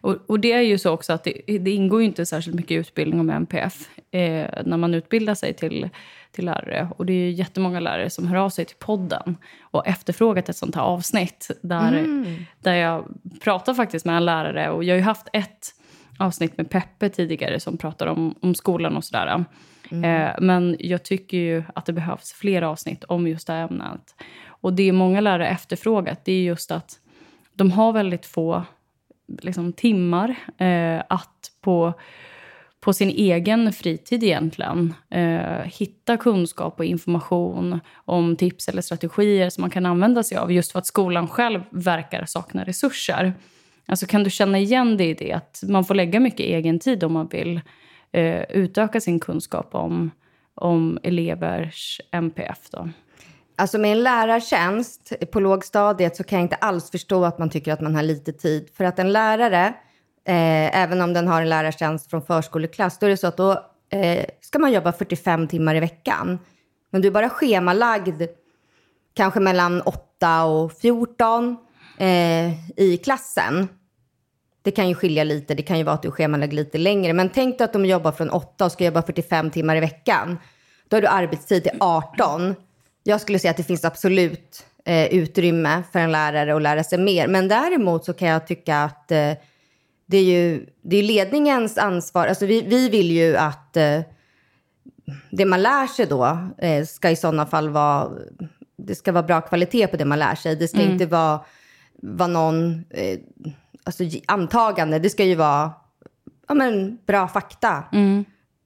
Och, och, det är ju så också att det, det ingår inte särskilt mycket utbildning om MPF eh, när man utbildar sig till, till lärare. Och det är ju jättemånga lärare som hör av sig till podden och efterfrågat ett sånt här avsnitt där, Mm. där jag pratar faktiskt med en lärare. Och jag har ju haft ett avsnitt med Peppe tidigare som pratar om, om skolan och sådär. Eh, men jag tycker ju att det behövs fler avsnitt om just det här ämnet. Och det många lärare efterfrågat det är just att de har väldigt få liksom, timmar eh, att på, på sin egen fritid egentligen eh, hitta kunskap och information om tips eller strategier som man kan använda sig av just för att skolan själv verkar sakna resurser. Alltså kan du känna igen dig i det att man får lägga mycket egen tid om man vill eh, utöka sin kunskap om, om elevers MPF då? Alltså med en lärartjänst på lågstadiet så kan jag inte alls förstå att man tycker att man har lite tid. För att en lärare, eh, även om den har en lärartjänst från förskoleklass, då är det så att då eh, ska man jobba 45 timmar i veckan. Men du är bara schemalagd kanske mellan 8 och 14 eh, i klassen. Det kan ju skilja lite, det kan ju vara att du är schemalagd lite längre. Men tänk dig att de jobbar från 8 och ska jobba 45 timmar i veckan. Då har du arbetstid till 18. Jag skulle säga att det finns absolut eh, utrymme för en lärare att lära sig mer. Men däremot så kan jag tycka att eh, det är ju det är ledningens ansvar. Alltså vi, vi vill ju att eh, det man lär sig då eh, ska i sådana fall vara... Det ska vara bra kvalitet på det man lär sig. Det ska inte vara, vara någon eh, alltså, antagande. Det ska ju vara ja, men, bra fakta Mm.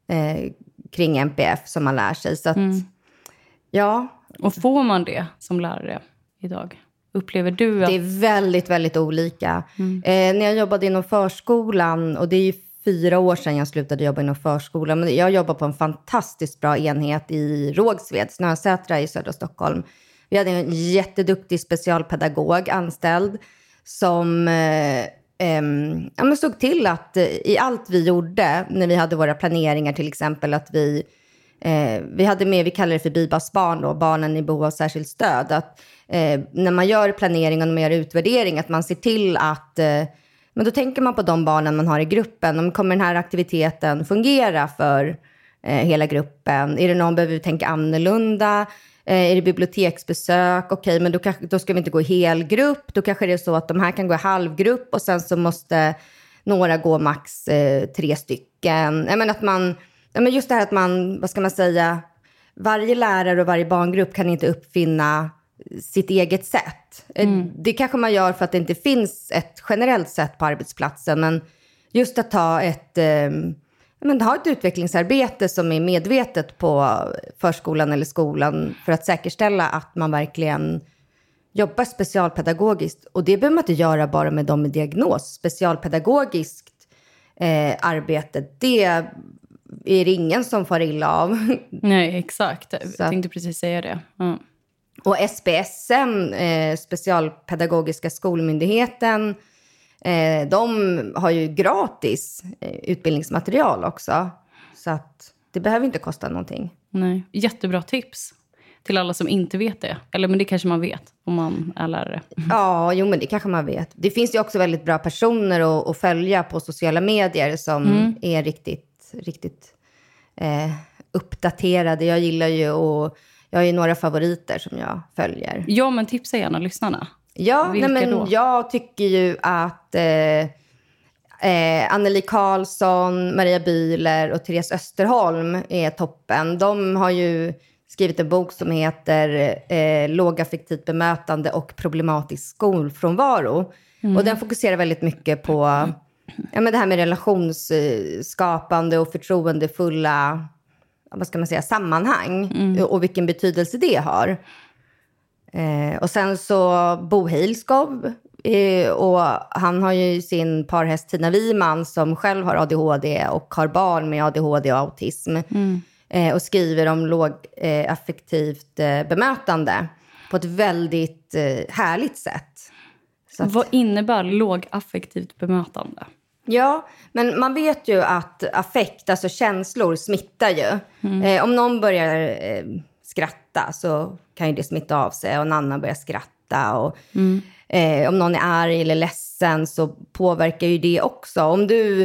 eh, kring NPF som man lär sig. Så att, ja, Och får man det som lärare idag? Upplever du att... Det är väldigt, väldigt olika. Eh, när jag jobbade inom förskolan, och det är ju fyra år sedan jag slutade jobba inom förskolan, men jag jobbar på en fantastiskt bra enhet i Rågsved, Snösätra i södra Stockholm. Vi hade en jätteduktig specialpedagog anställd som eh, ja, men såg till att eh, i allt vi gjorde, när vi hade våra planeringar till exempel, att vi Eh, vi hade med, vi kallar det för BIBAS-barn då, barnen i behov av särskilt stöd. Att, eh, när man gör planering och när man gör utvärdering, att man ser till att eh, men då tänker man på de barnen man har i gruppen. Om kommer den här aktiviteten fungera för eh, hela gruppen? Är det någon behöver vi tänka annorlunda? Eh, är det biblioteksbesök? Okej, men då, kanske, då ska vi inte gå i helgrupp. Då kanske det är så att de här kan gå i halvgrupp och sen så måste några gå max eh, tre stycken. Jag menar att man Ja, men just det här att man, vad ska man säga, varje lärare och varje barngrupp kan inte uppfinna sitt eget sätt. Mm. Det kanske man gör för att det inte finns ett generellt sätt på arbetsplatsen, men just att ta ett, eh, men ha ett utvecklingsarbete som är medvetet på förskolan eller skolan för att säkerställa att man verkligen jobbar specialpedagogiskt. Och det behöver man inte göra bara med dem med diagnos. Specialpedagogiskt eh, arbete, det är det ingen som far illa av. Nej, exakt. Jag Så tänkte precis säga det. Ja. Och SPSM, eh, Specialpedagogiska skolmyndigheten, eh, de har ju gratis eh, utbildningsmaterial också. Så att det behöver inte kosta någonting. Nej. Jättebra tips till alla som inte vet det. Eller men det kanske man vet om man är lärare. Ja, jo men det kanske man vet. Det finns ju också väldigt bra personer att, att följa på sociala medier som är riktigt, riktigt eh, uppdaterade. Jag gillar ju och jag har ju några favoriter som jag följer. Ja, men tipsa gärna lyssnarna. Ja, Vilka nej, men då? jag tycker ju att eh, eh, Anneli Karlsson, Maria Bühler och Therese Österholm är toppen. De har ju skrivit en bok som heter eh, Lågaffektivt bemötande och problematisk skolfrånvaro. Mm. Och den fokuserar väldigt mycket på ja, men det här med relationsskapande och förtroendefulla vad ska man säga, sammanhang mm. och vilken betydelse det har. Eh, och sen så Bo Heilskov, eh, och han har ju sin parhäst Tina Wiman som själv har ADHD och har barn med ADHD och autism. Mm. Eh, och skriver om lågaffektivt eh, eh, bemötande på ett väldigt eh, härligt sätt. Att, Vad innebär lågaffektivt bemötande? Ja, men man vet ju att affekt, alltså känslor, smittar ju. Mm. Om någon börjar eh, skratta så kan ju det smitta av sig och en annan börjar skratta. Och, mm. eh, om någon är arg eller ledsen så påverkar ju det också. Om du,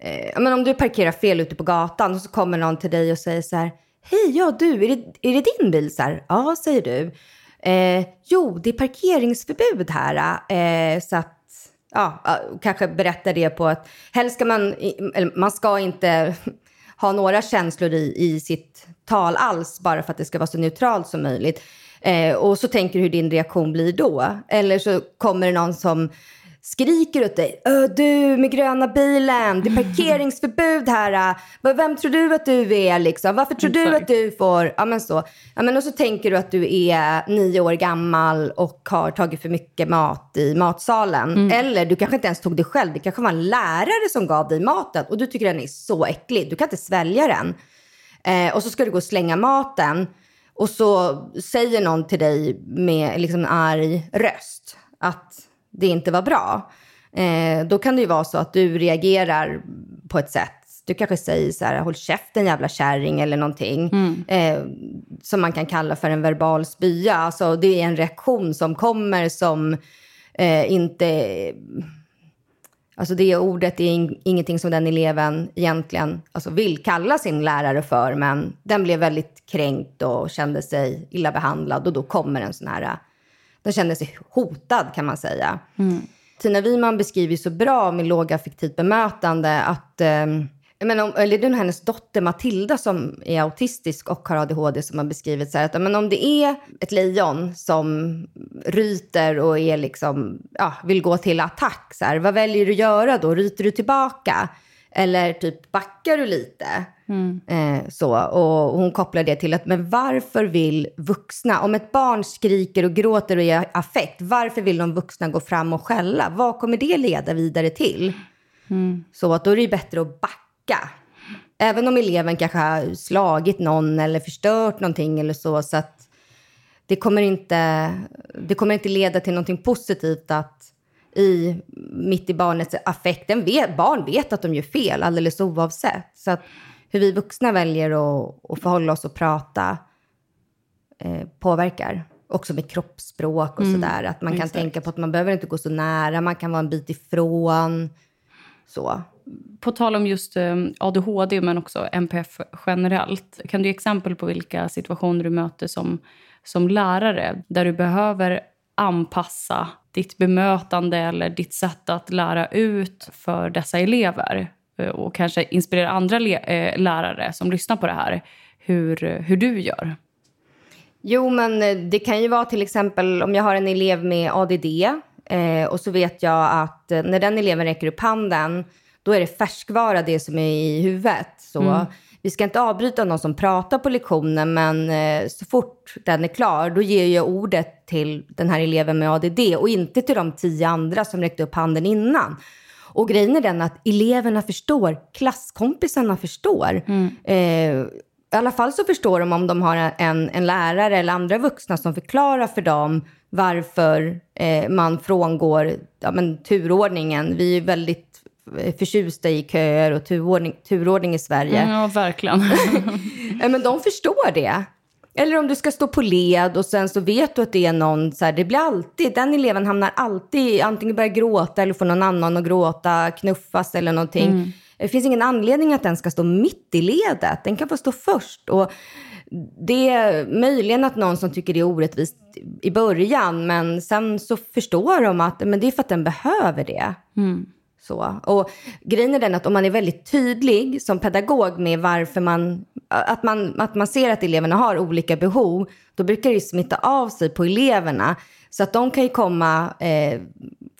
eh, men om du parkerar fel ute på gatan och så kommer någon till dig och säger så här, Hej, ja du, är det, är det din bil? Så här, ja, säger du. Eh, jo, det är parkeringsförbud här. Eh, så att ja, kanske berätta det på att helst ska man, eller man ska inte ha några känslor i, i sitt tal alls bara för att det ska vara så neutralt som möjligt. Eh, och så tänker du hur din reaktion blir då. Eller så kommer det någon som skriker åt dig. Du med gröna bilen, det är parkeringsförbud här. Vem tror du att du är liksom? Varför tror du att du får... Ja men så. Ja, men och så tänker du att du är nio år gammal och har tagit för mycket mat i matsalen. Mm. Eller du kanske inte ens tog det själv. Det kanske var en lärare som gav dig maten och du tycker den är så äcklig. Du kan inte svälja den. Eh, och så ska du gå och slänga maten. Och så säger någon till dig med liksom arg röst att det inte var bra. Eh, då kan det ju vara så att du reagerar på ett sätt. Du kanske säger så här, håll käften jävla kärring eller någonting. Mm. Eh, som man kan kalla för en verbal spya. Alltså det är en reaktion som kommer som eh, inte... Alltså det ordet är in, ingenting som den eleven egentligen alltså vill kalla sin lärare för. Men den blev väldigt kränkt och kände sig illa behandlad. Och då kommer en sån här den kände sig hotad kan man säga. Mm. Tina Wiman beskriver så bra med lågaffektivt bemötande att eh, men om, eller det är hennes dotter Matilda som är autistisk och har ADHD som har beskrivit så här att men om det är ett lejon som ryter och är liksom, ja, vill gå till attack, så här, vad väljer du göra då? Ryter du tillbaka? Eller typ backar du lite? Mm. Eh, så, och hon kopplar det till att, men varför vill vuxna, om ett barn skriker och gråter och är affekt, varför vill de vuxna gå fram och skälla? Vad kommer det leda vidare till? Mm. Så att då är det bättre att backa. Även om eleven kanske har slagit någon eller förstört någonting eller så, så att det kommer inte, det kommer inte leda till någonting positivt att i, mitt i barnets affekt. vet, barn vet att de gör fel alldeles oavsett. Så att hur vi vuxna väljer att, att förhålla oss och prata eh, påverkar. Också med kroppsspråk och mm. sådär. Att man kan Exakt. tänka på att man behöver inte gå så nära, man kan vara en bit ifrån. Så. På tal om just eh, ADHD, men också NPF generellt. Kan du ge exempel på vilka situationer du möter som, som lärare där du behöver anpassa ditt bemötande eller ditt sätt att lära ut för dessa elever? Eh, och kanske inspirera andra eh, lärare som lyssnar på det här hur, hur du gör? Jo, men det kan ju vara till exempel om jag har en elev med ADD eh, och så vet jag att när den eleven räcker upp handen då är det färskvara det som är i huvudet. Så mm. Vi ska inte avbryta någon som pratar på lektionen men eh, så fort den är klar då ger jag ordet till den här eleven med ADD och inte till de tio andra som räckte upp handen innan. Och grejen är den att eleverna förstår, klasskompisarna förstår. Mm. Eh, I alla fall så förstår de om de har en, en lärare eller andra vuxna som förklarar för dem varför eh, man frångår ja, men, turordningen. Vi är väldigt förtjusta i köer och turordning, turordning i Sverige. Ja, verkligen. men de förstår det. Eller om du ska stå på led och sen så vet du att det är någon, så här, det blir alltid, den eleven hamnar alltid, antingen börja gråta eller får någon annan att gråta, knuffas eller någonting. Mm. Det finns ingen anledning att den ska stå mitt i ledet, den kan få stå först. Och det är möjligen att någon som tycker det är orättvist i början, men sen så förstår de att men det är för att den behöver det. Mm. Så. Och grejen är den att om man är väldigt tydlig som pedagog med varför man att, man, att man ser att eleverna har olika behov, då brukar det smitta av sig på eleverna. Så att de kan ju komma eh,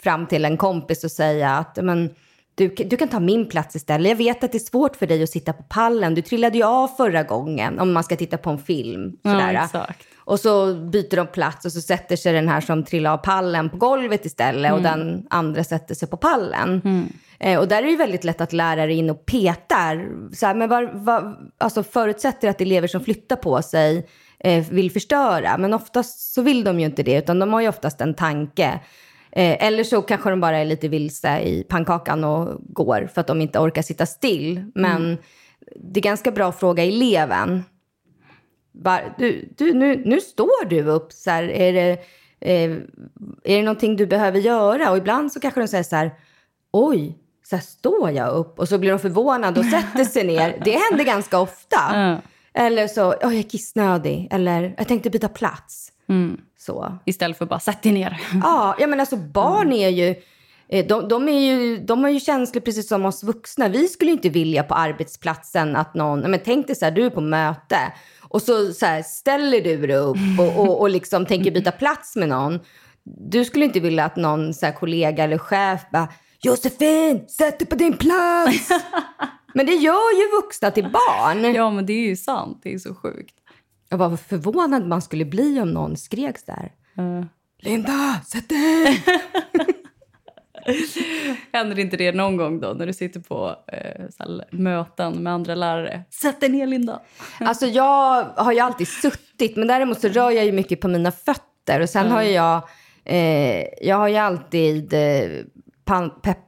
fram till en kompis och säga att men, du, du kan ta min plats istället. Jag vet att det är svårt för dig att sitta på pallen. Du trillade ju av förra gången om man ska titta på en film. Sådär. Ja, exakt. Och så byter de plats och så sätter sig den här som trillar av pallen på golvet istället och den andra sätter sig på pallen. Eh, och där är det väldigt lätt att lärare är in och petar. Så här, men var, var, alltså förutsätter att elever som flyttar på sig eh, vill förstöra. Men oftast så vill de ju inte det, utan de har ju oftast en tanke. Eh, eller så kanske de bara är lite vilse i pannkakan och går för att de inte orkar sitta still. Men det är ganska bra att fråga eleven. Bara, du, du, nu, nu står du upp. Så här, är, det, eh, är det någonting du behöver göra? Och ibland så kanske de säger så här, oj, så här står jag upp? Och så blir de förvånade och sätter sig ner. Det händer ganska ofta. Ja. Eller så, oj, jag är kissnödig. Eller, jag tänkte byta plats. Mm. Så. Istället för bara sätt dig ner. Ja, ja men alltså barn är ju, eh, de, de, är ju, de har ju känslor precis som oss vuxna. Vi skulle inte vilja på arbetsplatsen att någon, men tänk dig så här, du är på möte och så, så här, ställer du dig upp och, och, och liksom tänker byta plats med någon. Du skulle inte vilja att någon så här, kollega eller chef bara, Josefin, sätt dig på din plats. men det gör ju vuxna till barn. Ja, men det är ju sant. Det är så sjukt. Jag var förvånad man skulle bli om någon skrek där. Uh. Linda, sätt dig! Händer inte det någon gång då när du sitter på eh, här, möten med andra lärare? Sätt dig ner, Linda. Alltså jag har ju alltid suttit, men däremot så rör jag ju mycket på mina fötter. Och sen har ju jag, eh, jag har ju alltid eh, pan, pepp,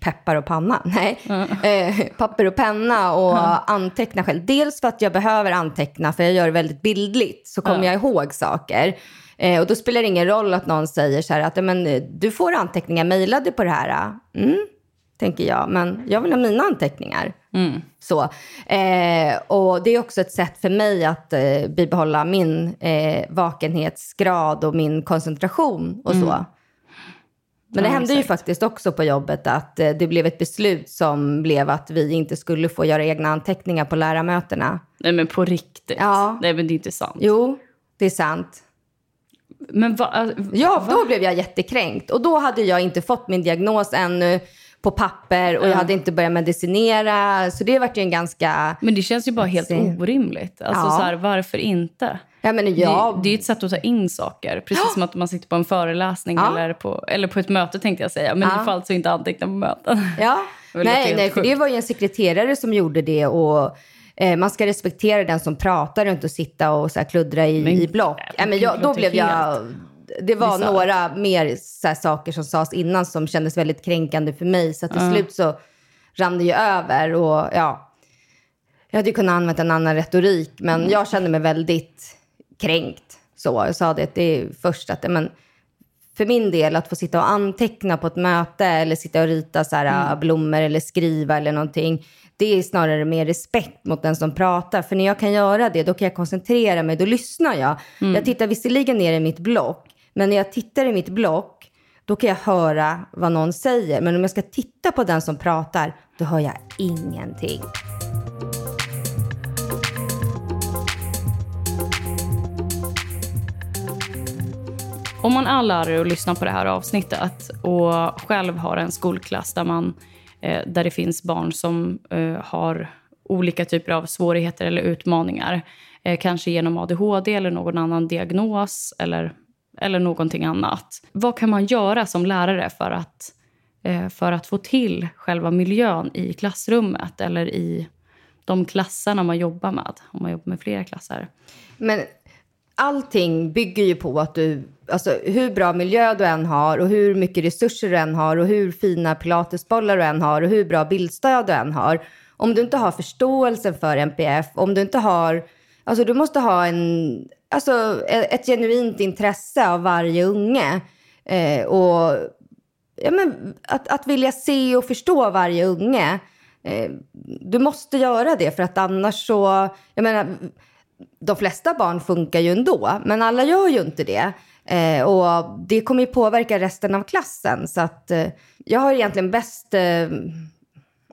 peppar och panna, nej, eh, papper och penna och anteckna själv. Dels för att jag behöver anteckna, för jag gör det väldigt bildligt, så kommer Ja. jag ihåg saker. Eh, och då spelar det ingen roll att någon säger så här att "Ja, men, eh, du får anteckningar mejlade på det här. Mm, tänker jag, men jag vill ha mina anteckningar. Mm. Så. Eh, och det är också ett sätt för mig att eh, bibehålla min eh, vakenhetsgrad och min koncentration och så. Men det Ja, hände ju exakt. faktiskt också på jobbet att eh, det blev ett beslut som blev att vi inte skulle få göra egna anteckningar på lärarmötena. Nej, men på riktigt. Ja. Nej, men det är inte sant. Jo, det är sant. Men va, äh, Ja, då blev jag jättekränkt. Och då hade jag inte fått min diagnos ännu på papper och jag hade inte börjat medicinera. Så det vart ju en ganska... men det känns ju bara helt orimligt. Alltså, Ja. så här, varför inte? Ja, men jag... Det, det är ett sätt att ta in saker. Precis som att man sitter på en föreläsning Ja. eller, på, eller på ett möte tänkte jag säga. Men Ja. får alltså inte anteckna på möten. Ja, nej, nej, för det var ju en sekreterare som gjorde det och eh, man ska respektera den som pratar och inte sitta och så här, kluddra i, Men i block. Ja, men jag, då blev jag... Det var bisarrt. några mer så här, saker som sades innan som kändes väldigt kränkande för mig. Så till Ja. slut så rann det ju över och ja. Jag hade ju kunnat använda en annan retorik, men Mm. jag kände mig väldigt kränkt. Så jag sa det, det först att, men, för min del att få sitta och anteckna på ett möte eller sitta och rita så här, blommor eller skriva eller någonting. Det är snarare mer respekt mot den som pratar. För när jag kan göra det, då kan jag koncentrera mig, då lyssnar jag. Jag tittar visserligen ner i mitt block, men när jag tittar i mitt block, då kan jag höra vad någon säger. Men om jag ska titta på den som pratar, då hör jag ingenting. Om man är lärare och lyssnar på det här avsnittet och själv har en skolklass där, man, eh, där det finns barn som eh, har olika typer av svårigheter eller utmaningar, eh, kanske genom ADHD eller någon annan diagnos eller, eller någonting annat. Vad kan man göra som lärare för att, för att få till själva miljön i klassrummet eller i de klasserna man jobbar med, om man jobbar med flera klasser? Men allting bygger ju på att du, alltså hur bra miljö du än har och hur mycket resurser du än har och hur fina pilatesbollar du än har och hur bra bildstöd du än har. Om du inte har förståelsen för NPF, om du inte har, alltså du måste ha en, alltså ett ett genuint intresse av varje unge. Eh, och ja, men, att, att vilja se och förstå varje unge. Eh, du måste göra det för att annars så, jag menar, de flesta barn funkar ju ändå, men alla gör ju inte det. Eh, och det kommer ju påverka resten av klassen. Så att eh, jag har egentligen bäst eh,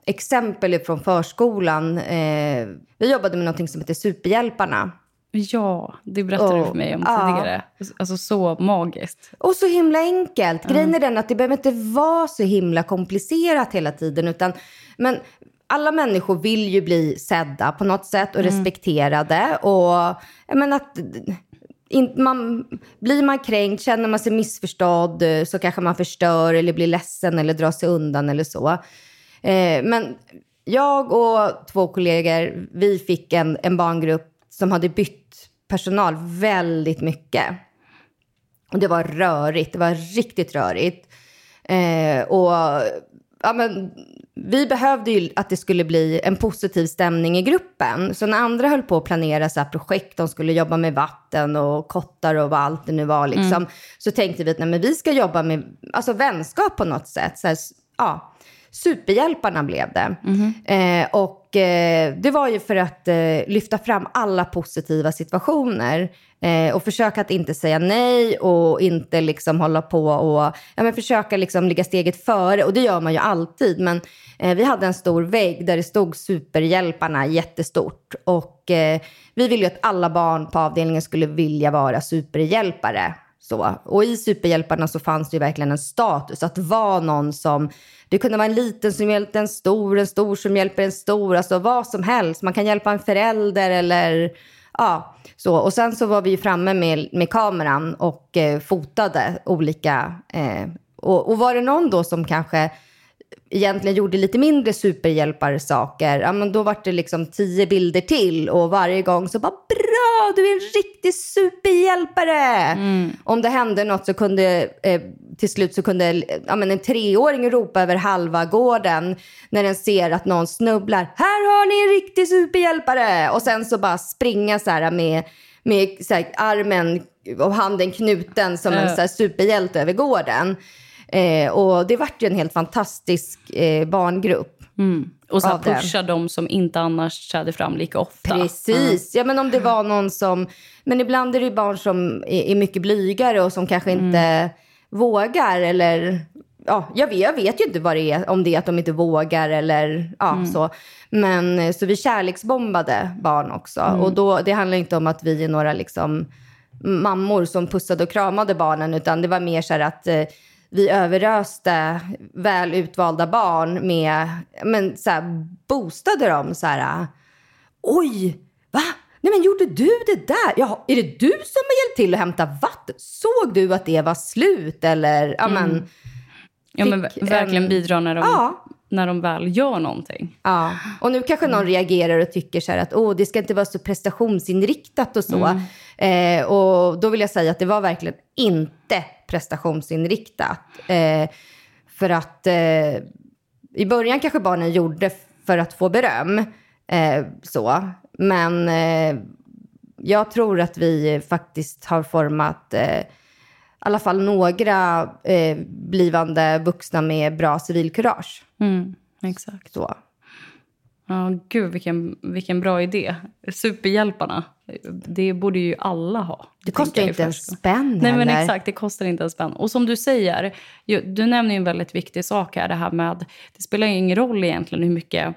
exempel från förskolan. Eh, vi jobbade med någonting som heter Superhjälparna. Ja, det berättade Och- du för mig om ja. tidigare. Alltså så magiskt. Och så himla enkelt. Grejen är den att det behöver inte vara så himla komplicerat hela tiden. Utan, men alla människor vill ju bli sedda på något sätt och respekterade. Och menar att in, man, blir man kränkt, känner man sig missförstådd eh, så kanske man förstör eller blir ledsen eller drar sig undan eller så. Eh, men jag och två kollegor, vi fick en, en barngrupp som hade bytt personal väldigt mycket. Och det var rörigt, det var riktigt rörigt. Eh, och ja, men, vi behövde ju att det skulle bli en positiv stämning i gruppen. Så när andra höll på att planera så projekt, de skulle jobba med vatten och kottar och vad allt det nu var, liksom, så tänkte vi att nej, men vi ska jobba med alltså, vänskap på något sätt. Så här, ja, superhjälparna blev det. Eh, och eh, det var ju för att eh, lyfta fram alla positiva situationer. Eh, och försöka att inte säga nej och inte liksom hålla på och ja, men försöka liksom ligga steget före. Och det gör man ju alltid. Men eh, vi hade en stor vägg där det stod superhjälparna jättestort. Och eh, vi ville ju att alla barn på avdelningen skulle vilja vara superhjälpare. Så. Och i superhjälparna så fanns det ju verkligen en status. Att vara någon som... Det kunde vara en liten som hjälpte en stor, en stor som hjälper en stor. Alltså vad som helst. Man kan hjälpa en förälder eller... Ja, så. Och sen så var vi ju framme med, med kameran och eh, fotade olika... Eh, och, och var det någon då som kanske egentligen gjorde lite mindre superhjälparsaker, ja, men då var det liksom tio bilder till och varje gång så bara bra, du är en riktig superhjälpare. Om det hände något så kunde eh, till slut så kunde ja, men en treåring ropa över halva gården när den ser att någon snubblar. Här har ni en riktig superhjälpare! Och sen så bara springa så här med, med så här, armen och handen knuten som en så här, superhjälte över gården. Eh, och det vart ju en helt fantastisk eh, barngrupp. Mm. Och så pusha de som inte annars träder fram lika ofta. Precis. Ja, men om det var någon som... Men ibland är det barn som är, är mycket blygare och som kanske inte vågar eller... Ja, jag vet, jag vet ju inte vad det är, om det är att de inte vågar eller ja, så. Men så vi kärleksbombade barn också. Och då, det handlar inte om att vi är några liksom mammor som pussade och kramade barnen, utan det var mer så här att eh, vi överöste väl utvalda barn med, men så här, boostade dem så här. Oj, va? Nej men gjorde du det där? Ja, är det du som har hjälpt till att hämta vatten? Såg du att det var slut eller? Ja, men, Ja, men verkligen en- bidra när de, Ja. När de väl gör någonting. ja. Och nu kanske någon reagerar och tycker så här att Åh, det ska inte vara så prestationsinriktat och så. Eh, och då vill jag säga att det var verkligen inte prestationsinriktat. Eh, för att eh, i början kanske barnen gjorde för att få beröm. Eh, så. Men eh, jag tror att vi faktiskt har format eh, i alla fall några eh, blivande vuxna med bra civilkurage. Mm, exakt. Så. Ja, gud vilken, vilken bra idé. Superhjälparna. Det borde ju alla ha. Det kostar inte en spänn Nej men exakt, det kostar inte en spänn. Och som du säger, du nämner ju en väldigt viktig sak här. Det här med, det spelar ingen roll egentligen hur mycket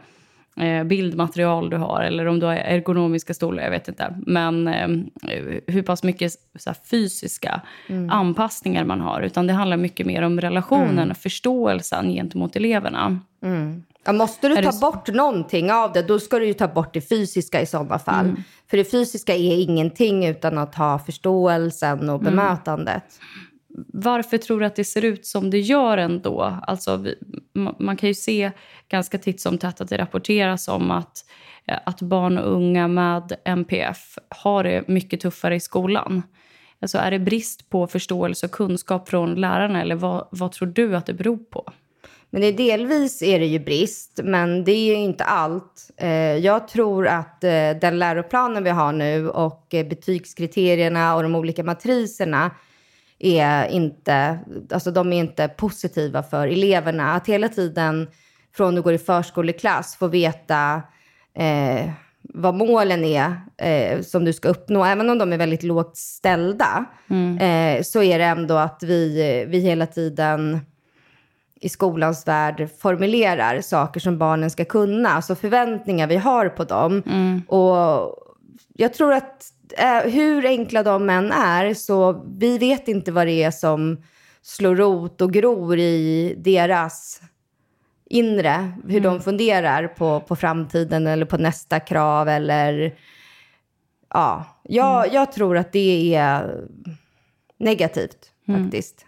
bildmaterial du har eller om du har ergonomiska stolar, jag vet inte. Men eh, hur pass mycket så fysiska Mm. anpassningar man har. Utan det handlar mycket mer om relationen och förståelsen gentemot eleverna. Ja, måste du Är ta det- bort någonting av det, då ska du ju ta bort det fysiska i sådana fall. Mm. För det fysiska är ingenting utan att ha förståelsen Mm. och bemötandet varför tror du att det ser ut som det gör ändå? Alltså, vi, man kan ju se ganska titt som tätt att det rapporteras om att, eh, att barn och unga med NPF har det mycket tuffare i skolan. Alltså, är det brist på förståelse och kunskap från lärarna eller vad, vad tror du att det beror på? Men det är delvis är det ju brist, men det är ju inte allt. Eh, jag tror att eh, den läroplanen vi har nu och betygskriterierna och de olika matriserna är inte, alltså de är inte positiva för eleverna. Att hela tiden från du går i förskoleklass få veta eh, vad målen är eh, som du ska uppnå, även om de är väldigt lågt ställda, eh, så är det ändå att vi, vi hela tiden i skolans värld formulerar saker som barnen ska kunna, alltså förväntningar vi har på dem. Och jag tror att eh, hur enkla de än är, så vi vet inte vad det är som slår rot och gror i deras inre. Hur mm. de funderar på, på framtiden eller på nästa krav eller... Ja, jag, mm. jag tror att det är negativt mm. faktiskt.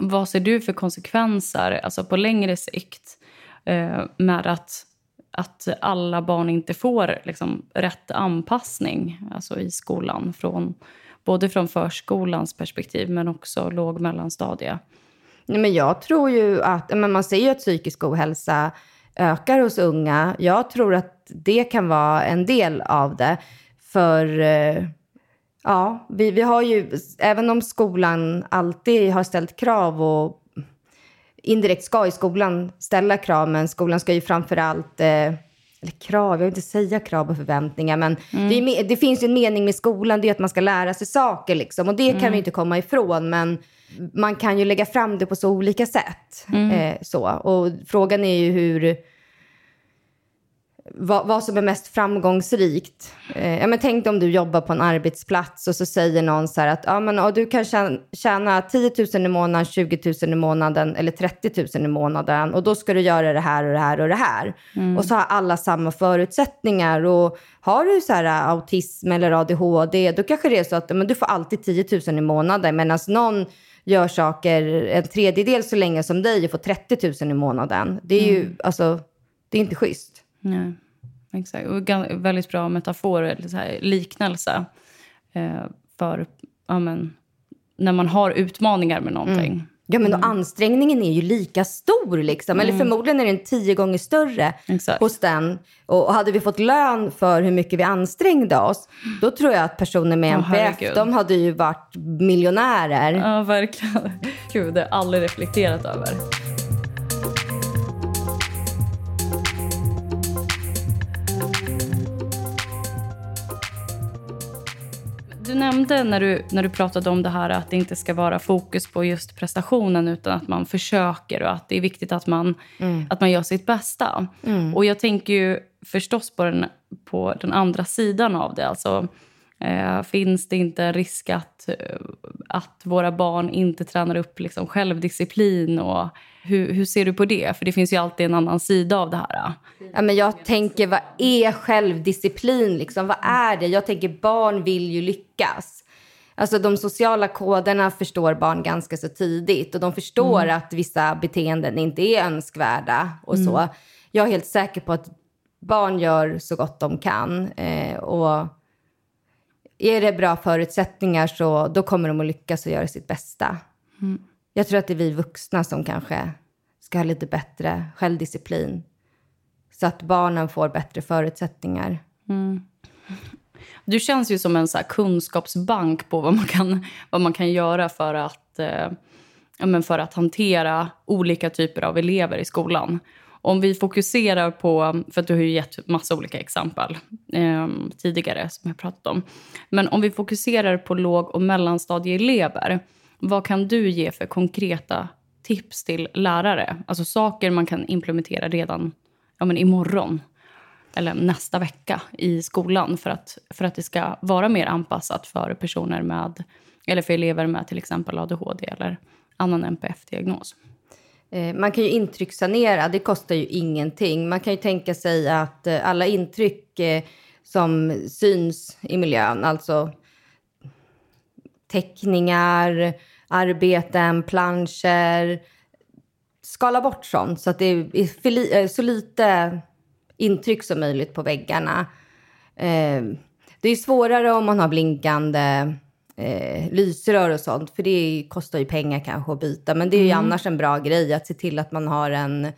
Vad ser du för konsekvenser alltså på längre sikt eh, med att, att alla barn inte får liksom, rätt anpassning alltså i skolan? Från, både från förskolans perspektiv men också låg och mellanstadie. Nej, men jag tror ju att, men man ser ju att psykisk ohälsa ökar hos unga. Jag tror att det kan vara en del av det. För eh, ja, vi, vi har ju, även om skolan alltid har ställt krav och indirekt ska i skolan ställa krav, men skolan ska ju framför allt eh, eller krav, jag vill inte säga krav och förväntningar, men mm. det, är, det, finns ju en mening med skolan, det är att man ska lära sig saker liksom. Och det kan mm. vi inte komma ifrån, men man kan ju lägga fram det på så olika sätt. Mm. Eh, så. Och frågan är ju hur vad, vad, som är mest framgångsrikt. Eh, ja, men tänk om du jobbar på en arbetsplats och så säger någon så här att ja, men, du kan tjäna, tjäna 10 000 i månaden, 20 000 i månaden eller 30 000 i månaden och då ska du göra det här och det här och det här. Mm. Och så har alla samma förutsättningar. Och har du så här, äh, autism eller ADHD, då kanske det är så att men, du får alltid 10 000 i månaden medan någon gör saker en tredjedel så länge som dig och får 30 000 i månaden. Det är mm. ju alltså, det är inte schysst. Nej, exakt. Och väldigt bra metafor, eller så här, liknelse eh, för ja, men, när man har utmaningar med någonting. Mm. Ja, men mm. ansträngningen är ju lika stor. Liksom. Mm. Eller förmodligen är den tio gånger större Exakt. hos den. Och hade vi fått lön för hur mycket vi ansträngde oss, då tror jag att personer med oh, NPF, de hade ju varit miljonärer. Ja, verkligen. Gud, det har jag aldrig reflekterat över. Nämnde när du, när du pratade om det här att det inte ska vara fokus på just prestationen utan att man försöker och att det är viktigt att man, mm. att man gör sitt bästa. Mm. Och jag tänker ju förstås på den, på den andra sidan av det. Alltså, eh, finns det inte en risk att, att våra barn inte tränar upp liksom självdisciplin och hur, hur ser du på det? För det finns ju alltid en annan sida av det här. Ja, men jag tänker, vad är självdisciplin? Liksom? Vad är det? Jag tänker, barn vill ju lyckas. Alltså de sociala koderna förstår barn ganska så tidigt och de förstår mm. att vissa beteenden inte är önskvärda och så. Mm. Jag är helt säker på att barn gör så gott de kan eh, och är det bra förutsättningar så då kommer de att lyckas och göra sitt bästa. Mm. Jag tror att det är vi vuxna som kanske ska ha lite bättre självdisciplin. Så att barnen får bättre förutsättningar. Mm. Du känns ju som en så kunskapsbank på vad man kan, vad man kan göra för att, eh, ja, men för att hantera olika typer av elever i skolan. Om vi fokuserar på, för du har ju gett massa olika exempel eh, tidigare som jag pratat om. Men om vi fokuserar på låg och mellanstadieelever vad kan du ge för konkreta tips till lärare? Alltså saker man kan implementera redan ja, men imorgon eller nästa vecka i skolan för att, för att det ska vara mer anpassat för personer med eller för elever med till exempel ADHD eller annan NPF-diagnos. Eh, man kan ju intryckssanera, det kostar ju ingenting. Man kan ju tänka sig att eh, alla intryck eh, som syns i miljön, alltså teckningar, arbeten, planscher. Skala bort sånt så att det är så lite intryck som möjligt på väggarna. Det är svårare om man har blinkande eh, lysrör och sånt, för det kostar ju pengar kanske att byta. Men det är ju mm. annars en bra grej att se till att man har en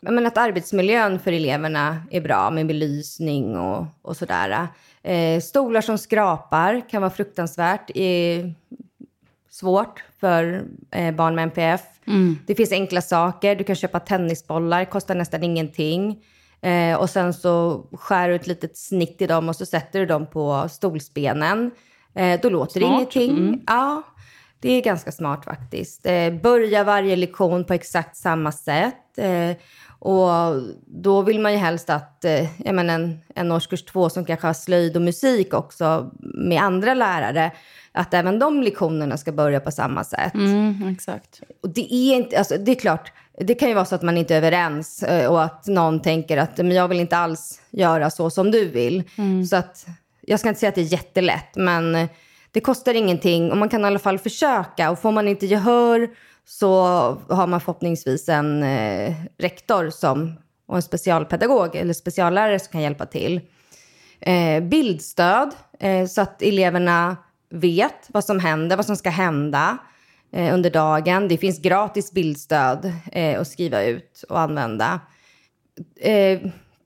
men att arbetsmiljön för eleverna är bra med belysning och, och sådär. Eh, stolar som skrapar kan vara fruktansvärt eh, svårt för eh, barn med NPF. Mm. Det finns enkla saker. Du kan köpa tennisbollar, kostar nästan ingenting. Eh, och sen så skär du ett litet snitt i dem och så sätter du dem på stolsbenen. Eh, då låter smart. ingenting. Mm. Ja, det är ganska smart faktiskt. Eh, börja varje lektion på exakt samma sätt. Eh, Och då vill man ju helst att eh, jag menar, en, en årskurs två som kanske har slöjd och musik också med andra lärare, att även de lektionerna ska börja på samma sätt. Mm, exakt. Och det är inte, alltså det är klart, det kan ju vara så att man inte är överens eh, och att någon tänker att men jag vill inte alls göra så som du vill. Så att, jag ska inte säga att det är jättelätt, men det kostar ingenting och man kan i alla fall försöka. Och får man inte gehör så har man förhoppningsvis en eh, rektor som, och en specialpedagog eller speciallärare som kan hjälpa till. Eh, bildstöd, eh, så att eleverna vet vad som händer, vad som ska hända eh, under dagen. Det finns gratis bildstöd eh, att skriva ut och använda. Eh,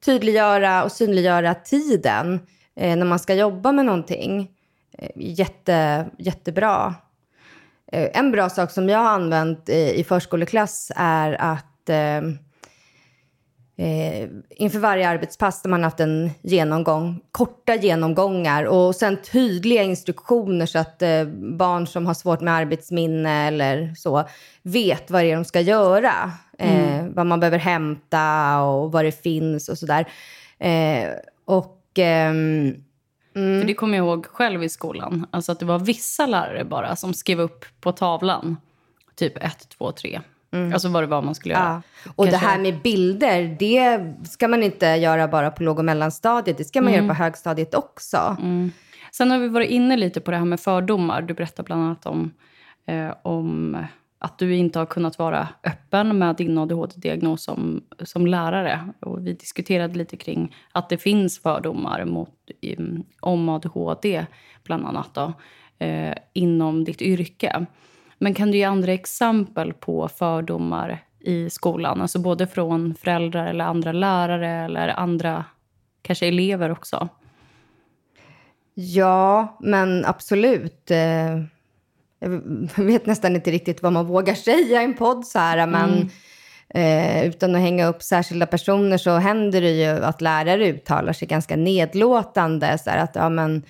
tydliggöra och synliggöra tiden eh, när man ska jobba med någonting. Eh, jätte, jättebra. Eh, en bra sak som jag har använt i, i förskoleklass är att eh, eh, inför varje arbetspass där man haft en genomgång, korta genomgångar och sen tydliga instruktioner så att eh, barn som har svårt med arbetsminne eller så vet vad det är de ska göra. Eh, Vad man behöver hämta och vad det finns och sådär. Eh, och... ehm, För det kommer jag ihåg själv i skolan. Alltså att det var vissa lärare bara som skrev upp på tavlan. Typ ett, två, tre. Alltså vad det var man skulle göra. Ja. Och Kanske- det här med bilder, det ska man inte göra bara på låg och mellanstadiet. Det ska man göra på högstadiet också. Sen har vi varit inne lite på det här med fördomar. Du berättar bland annat om, eh, om att du inte har kunnat vara öppen med din ADHD-diagnos som, som lärare. Och vi diskuterade lite kring att det finns fördomar mot, mm, om ADHD, bland annat, då, eh, inom ditt yrke. Men kan du ge andra exempel på fördomar i skolan? Alltså både från föräldrar eller andra lärare eller andra, kanske elever också? Ja, men absolut. Eh, jag vet nästan inte riktigt vad man vågar säga i en podd så här, men eh, utan att hänga upp särskilda personer så händer det ju att lärare uttalar sig ganska nedlåtande. Så här, att ja, men,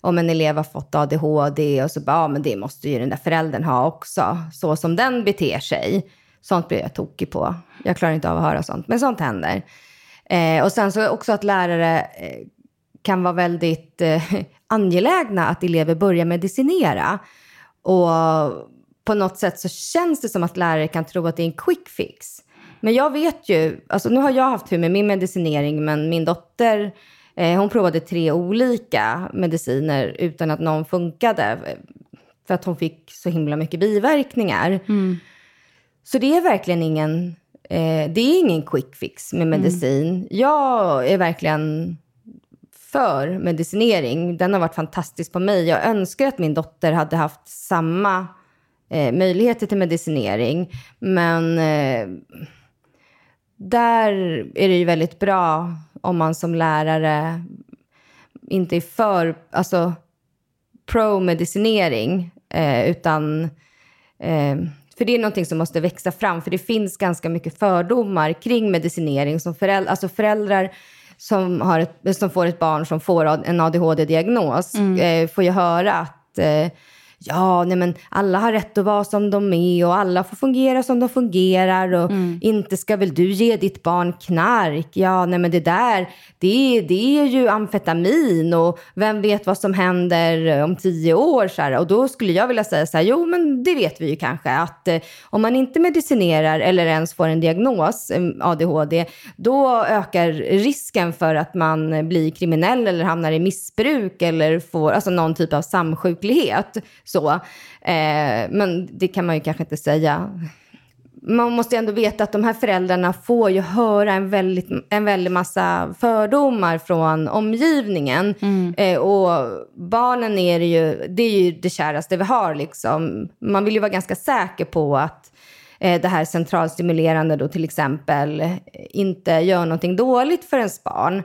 om en elev har fått ADHD och så bara, ja men det måste ju den där föräldern ha också. Så som den beter sig. Sånt blir jag tokig på. Jag klarar inte av att höra sånt, men sånt händer. Eh, och sen så också att lärare eh, kan vara väldigt eh, angelägna att elever börjar medicinera. Och på något sätt så känns det som att lärare kan tro att det är en quick fix. Men jag vet ju, alltså nu har jag haft tur med min medicinering, men min dotter, eh, hon provade tre olika mediciner utan att någon funkade. För att hon fick så himla mycket biverkningar. Så det är verkligen ingen, eh, det är ingen quick fix med medicin. Jag är verkligen för medicinering. Den har varit fantastisk på mig. Jag önskar att min dotter hade haft samma eh, möjligheter till medicinering. Men eh, där är det ju väldigt bra om man som lärare inte är för alltså, pro-medicinering. Eh, utan, eh, för det är någonting som måste växa fram. För det finns ganska mycket fördomar kring medicinering. Som föräldrar, alltså föräldrar som, har ett, som får ett barn som får en ADHD-diagnos eh, får ju höra att eh, ja, nej men alla har rätt att vara som de är och alla får fungera som de fungerar och inte ska väl du ge ditt barn knark? Ja, nej men det där, det, det är ju amfetamin och vem vet vad som händer om tio år? Så här. Och då skulle jag vilja säga så här, jo men det vet vi ju kanske att eh, om man inte medicinerar eller ens får en diagnos, eh, ADHD, då ökar risken för att man blir kriminell eller hamnar i missbruk eller får alltså någon typ av samsjuklighet. Så. Eh, men det kan man ju kanske inte säga. Man måste ändå veta att de här föräldrarna får ju höra en väldigt, en väldigt massa fördomar från omgivningen. Eh, och barnen är det ju, det är ju det käraste vi har liksom. Man vill ju vara ganska säker på att eh, det här centralstimulerande då till exempel inte gör någonting dåligt för ens barn.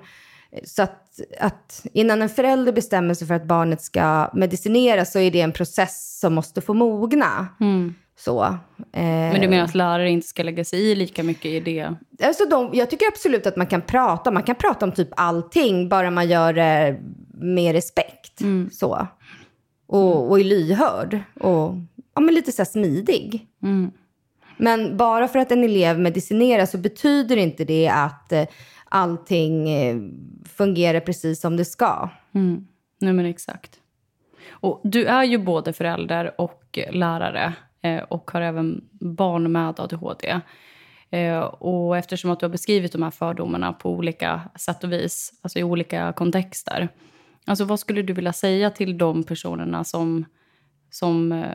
Så att, att innan en förälder bestämmer sig för att barnet ska medicineras så är det en process som måste få mogna. Så. Eh, Men du menar att lärare inte ska lägga sig i lika mycket i det? Alltså de, jag tycker absolut att man kan prata. Man kan prata om typ allting, bara man gör det med respekt. Så. Och, och är lyhörd. Och ja, men lite så smidig. Men bara för att en elev medicinerar så betyder inte det att eh, allting eh, fungerar precis som det ska. Mm. Nej, men exakt. Och du är ju både förälder och lärare eh, och har även barn med ADHD. Eh, och eftersom att du har beskrivit de här fördomarna på olika sätt och vis, alltså i olika kontexter. Alltså vad skulle du vilja säga till de personerna som, som,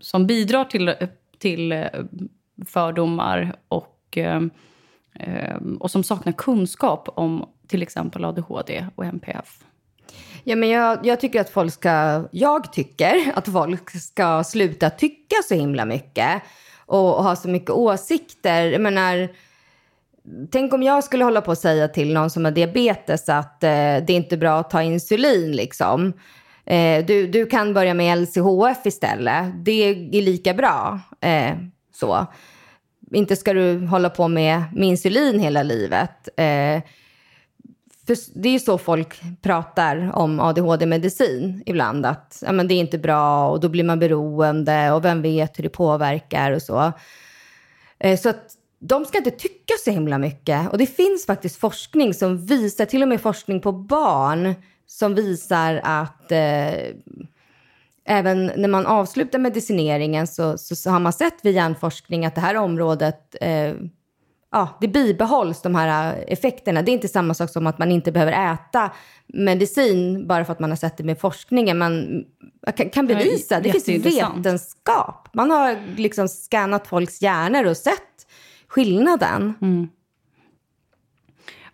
som bidrar till, till fördomar och, Ehm, och som saknar kunskap om till exempel ADHD och MPF? Ja, men jag, jag, tycker att folk ska, jag tycker att folk ska sluta tycka så himla mycket och, och ha så mycket åsikter. Jag menar, tänk om jag skulle hålla på och säga till någon som har diabetes att eh, det är inte bra att ta insulin liksom. Eh, du, du kan börja med LCHF istället. Det är lika bra. Eh, så. Inte ska du hålla på med, med insulin hela livet. Eh, för det är ju så folk pratar om ADHD-medicin ibland. Att ja, men det är inte bra och då blir man beroende och vem vet hur det påverkar och så. Eh, så att de ska inte tycka så himla mycket. Och det finns faktiskt forskning som visar, till och med forskning på barn, som visar att eh, även när man avslutar medicineringen så, så, så, har man sett vid hjärnforskning att det här området eh, ja, det bibehålls de här äh, effekterna. Det är inte samma sak som att man inte behöver äta medicin bara för att man har sett det med forskningen. Man kan bevisa, det finns vetenskap. Man har liksom skannat folks hjärnor och sett skillnaden. Mm.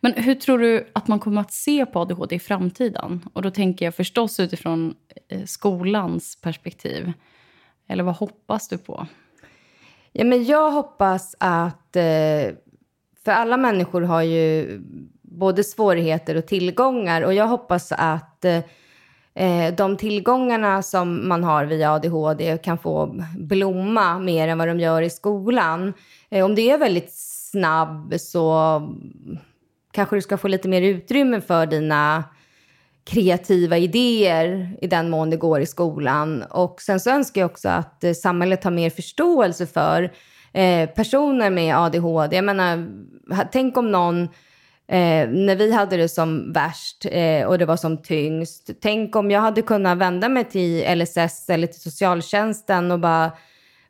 Men hur tror du att man kommer att se på ADHD i framtiden? Och då tänker jag förstås utifrån eh, skolans perspektiv. Eller vad hoppas du på? Ja, men jag hoppas att eh, för alla människor har ju både svårigheter och tillgångar. Och jag hoppas att eh, de tillgångarna som man har via ADHD kan få blomma mer än vad de gör i skolan. Om det är väldigt snabb så kanske du ska få lite mer utrymme för dina kreativa idéer i den mån det går i skolan. Och sen så önskar jag också att eh, samhället har mer förståelse för Eh, personer med ADHD. Jag menar, tänk om någon, eh, när vi hade det som värst eh, och det var som tyngst. Tänk om jag hade kunnat vända mig till LSS eller till socialtjänsten och bara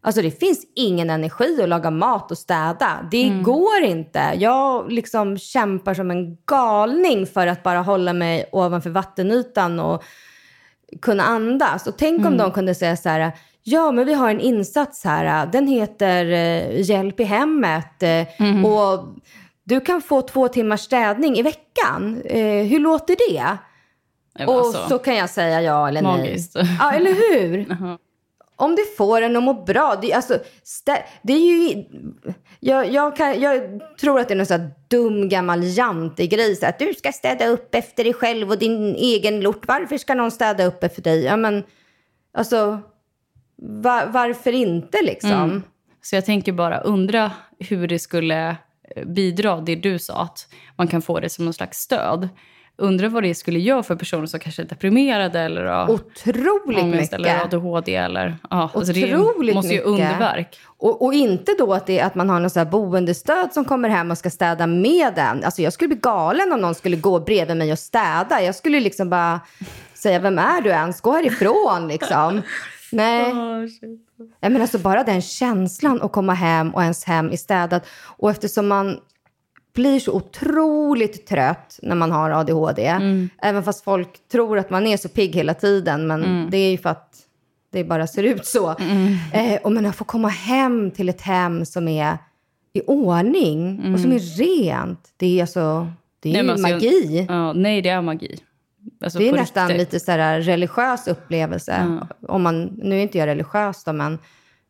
Alltså det finns ingen energi att laga mat och städa. Det mm. går inte. Jag liksom kämpar som en galning för att bara hålla mig ovanför vattenytan och kunna andas. Och tänk mm. om de kunde säga så här, Ja, men vi har en insats här. Den heter eh, Hjälp i hemmet. Mm. Och du kan få två timmars städning i veckan. Eh, hur låter det? Och alltså, så kan jag säga ja eller magiskt. nej. Ja, eller hur? Om det får en att må bra. Det, alltså, det är ju... Jag, jag, kan, jag tror att det är någon sån dum gammal jantegrej. Så att du ska städa upp efter dig själv och din egen lort. Varför ska någon städa upp efter dig? Ja, men, alltså, var, varför inte liksom? Mm. Så jag tänker bara undra hur det skulle eh, bidra, det du sa, att man kan få det som någon slags stöd. Undrar vad det skulle göra för personer som kanske är deprimerade eller har Otroligt mycket. eller ADHD. Eller, ja, alltså det måste ju underverk. Och, och, inte då att, det, att man har något så här boendestöd som kommer hem och ska städa med en. Alltså jag skulle bli galen om någon skulle gå bredvid mig och städa. Jag skulle liksom bara säga, vem är du ens? Gå härifrån liksom. Nej. Oh, Jag menar, alltså bara den känslan att komma hem och ens hem är städat. Och eftersom man blir så otroligt trött när man har ADHD. Mm. Även fast folk tror att man är så pigg hela tiden. Men mm. det är ju för att det bara ser ut så. Mm. Eh, och men att få komma hem till ett hem som är i ordning och som är rent. Det är alltså, det är nej, ju magi. Ja, nej, det är magi. Alltså det är nästan riktigt. lite så här religiös upplevelse. Mm. Om man, nu är inte jag religiös då, men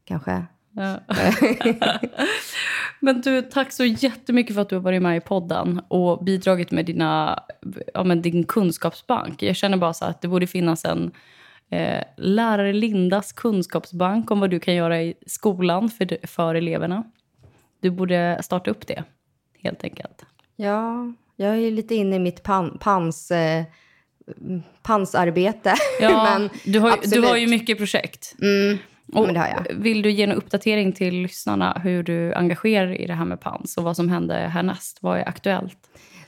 kanske. Ja. men du, tack så jättemycket för att du har varit med i podden och bidragit med, dina, ja, med din kunskapsbank. Jag känner bara så att det borde finnas en eh, lärare Lindas kunskapsbank om vad du kan göra i skolan för, för eleverna. Du borde starta upp det, helt enkelt. Ja, jag är lite inne i mitt pan, pans... Eh, pansarbete. Ja, Men, du, har, du har ju mycket projekt. Mm. Och men det har jag. Vill du ge en uppdatering till lyssnarna hur du engagerar dig i det här med PANS och vad som händer härnäst? Vad är aktuellt?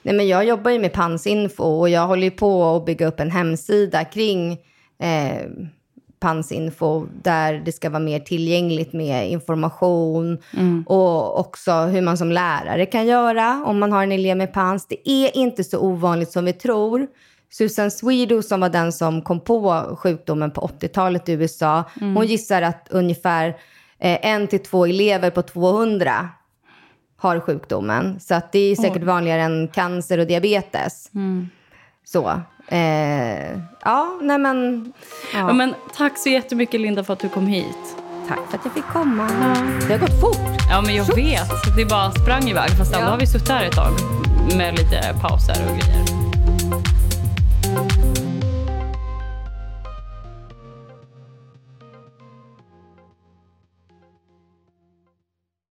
Nej, men jag jobbar ju med Pansinfo och jag håller på att bygga upp en hemsida kring eh, Pansinfo där det ska vara mer tillgängligt med information och också hur man som lärare kan göra om man har en elev med Pans. Det är inte så ovanligt som vi tror. Susan Swedo som var den som kom på sjukdomen på 80-talet i USA, hon gissar att ungefär eh, en till två elever på 200 har sjukdomen. Så att det är säkert vanligare än cancer och diabetes. Så. Eh, ja, nej men... Ja. Ja, men tack så jättemycket Linda för att du kom hit. Tack för att jag fick komma. Det har gått fort. Ja, men jag vet. Det bara sprang iväg. Fast ändå Ja. har vi suttit här ett tag med lite pauser och grejer.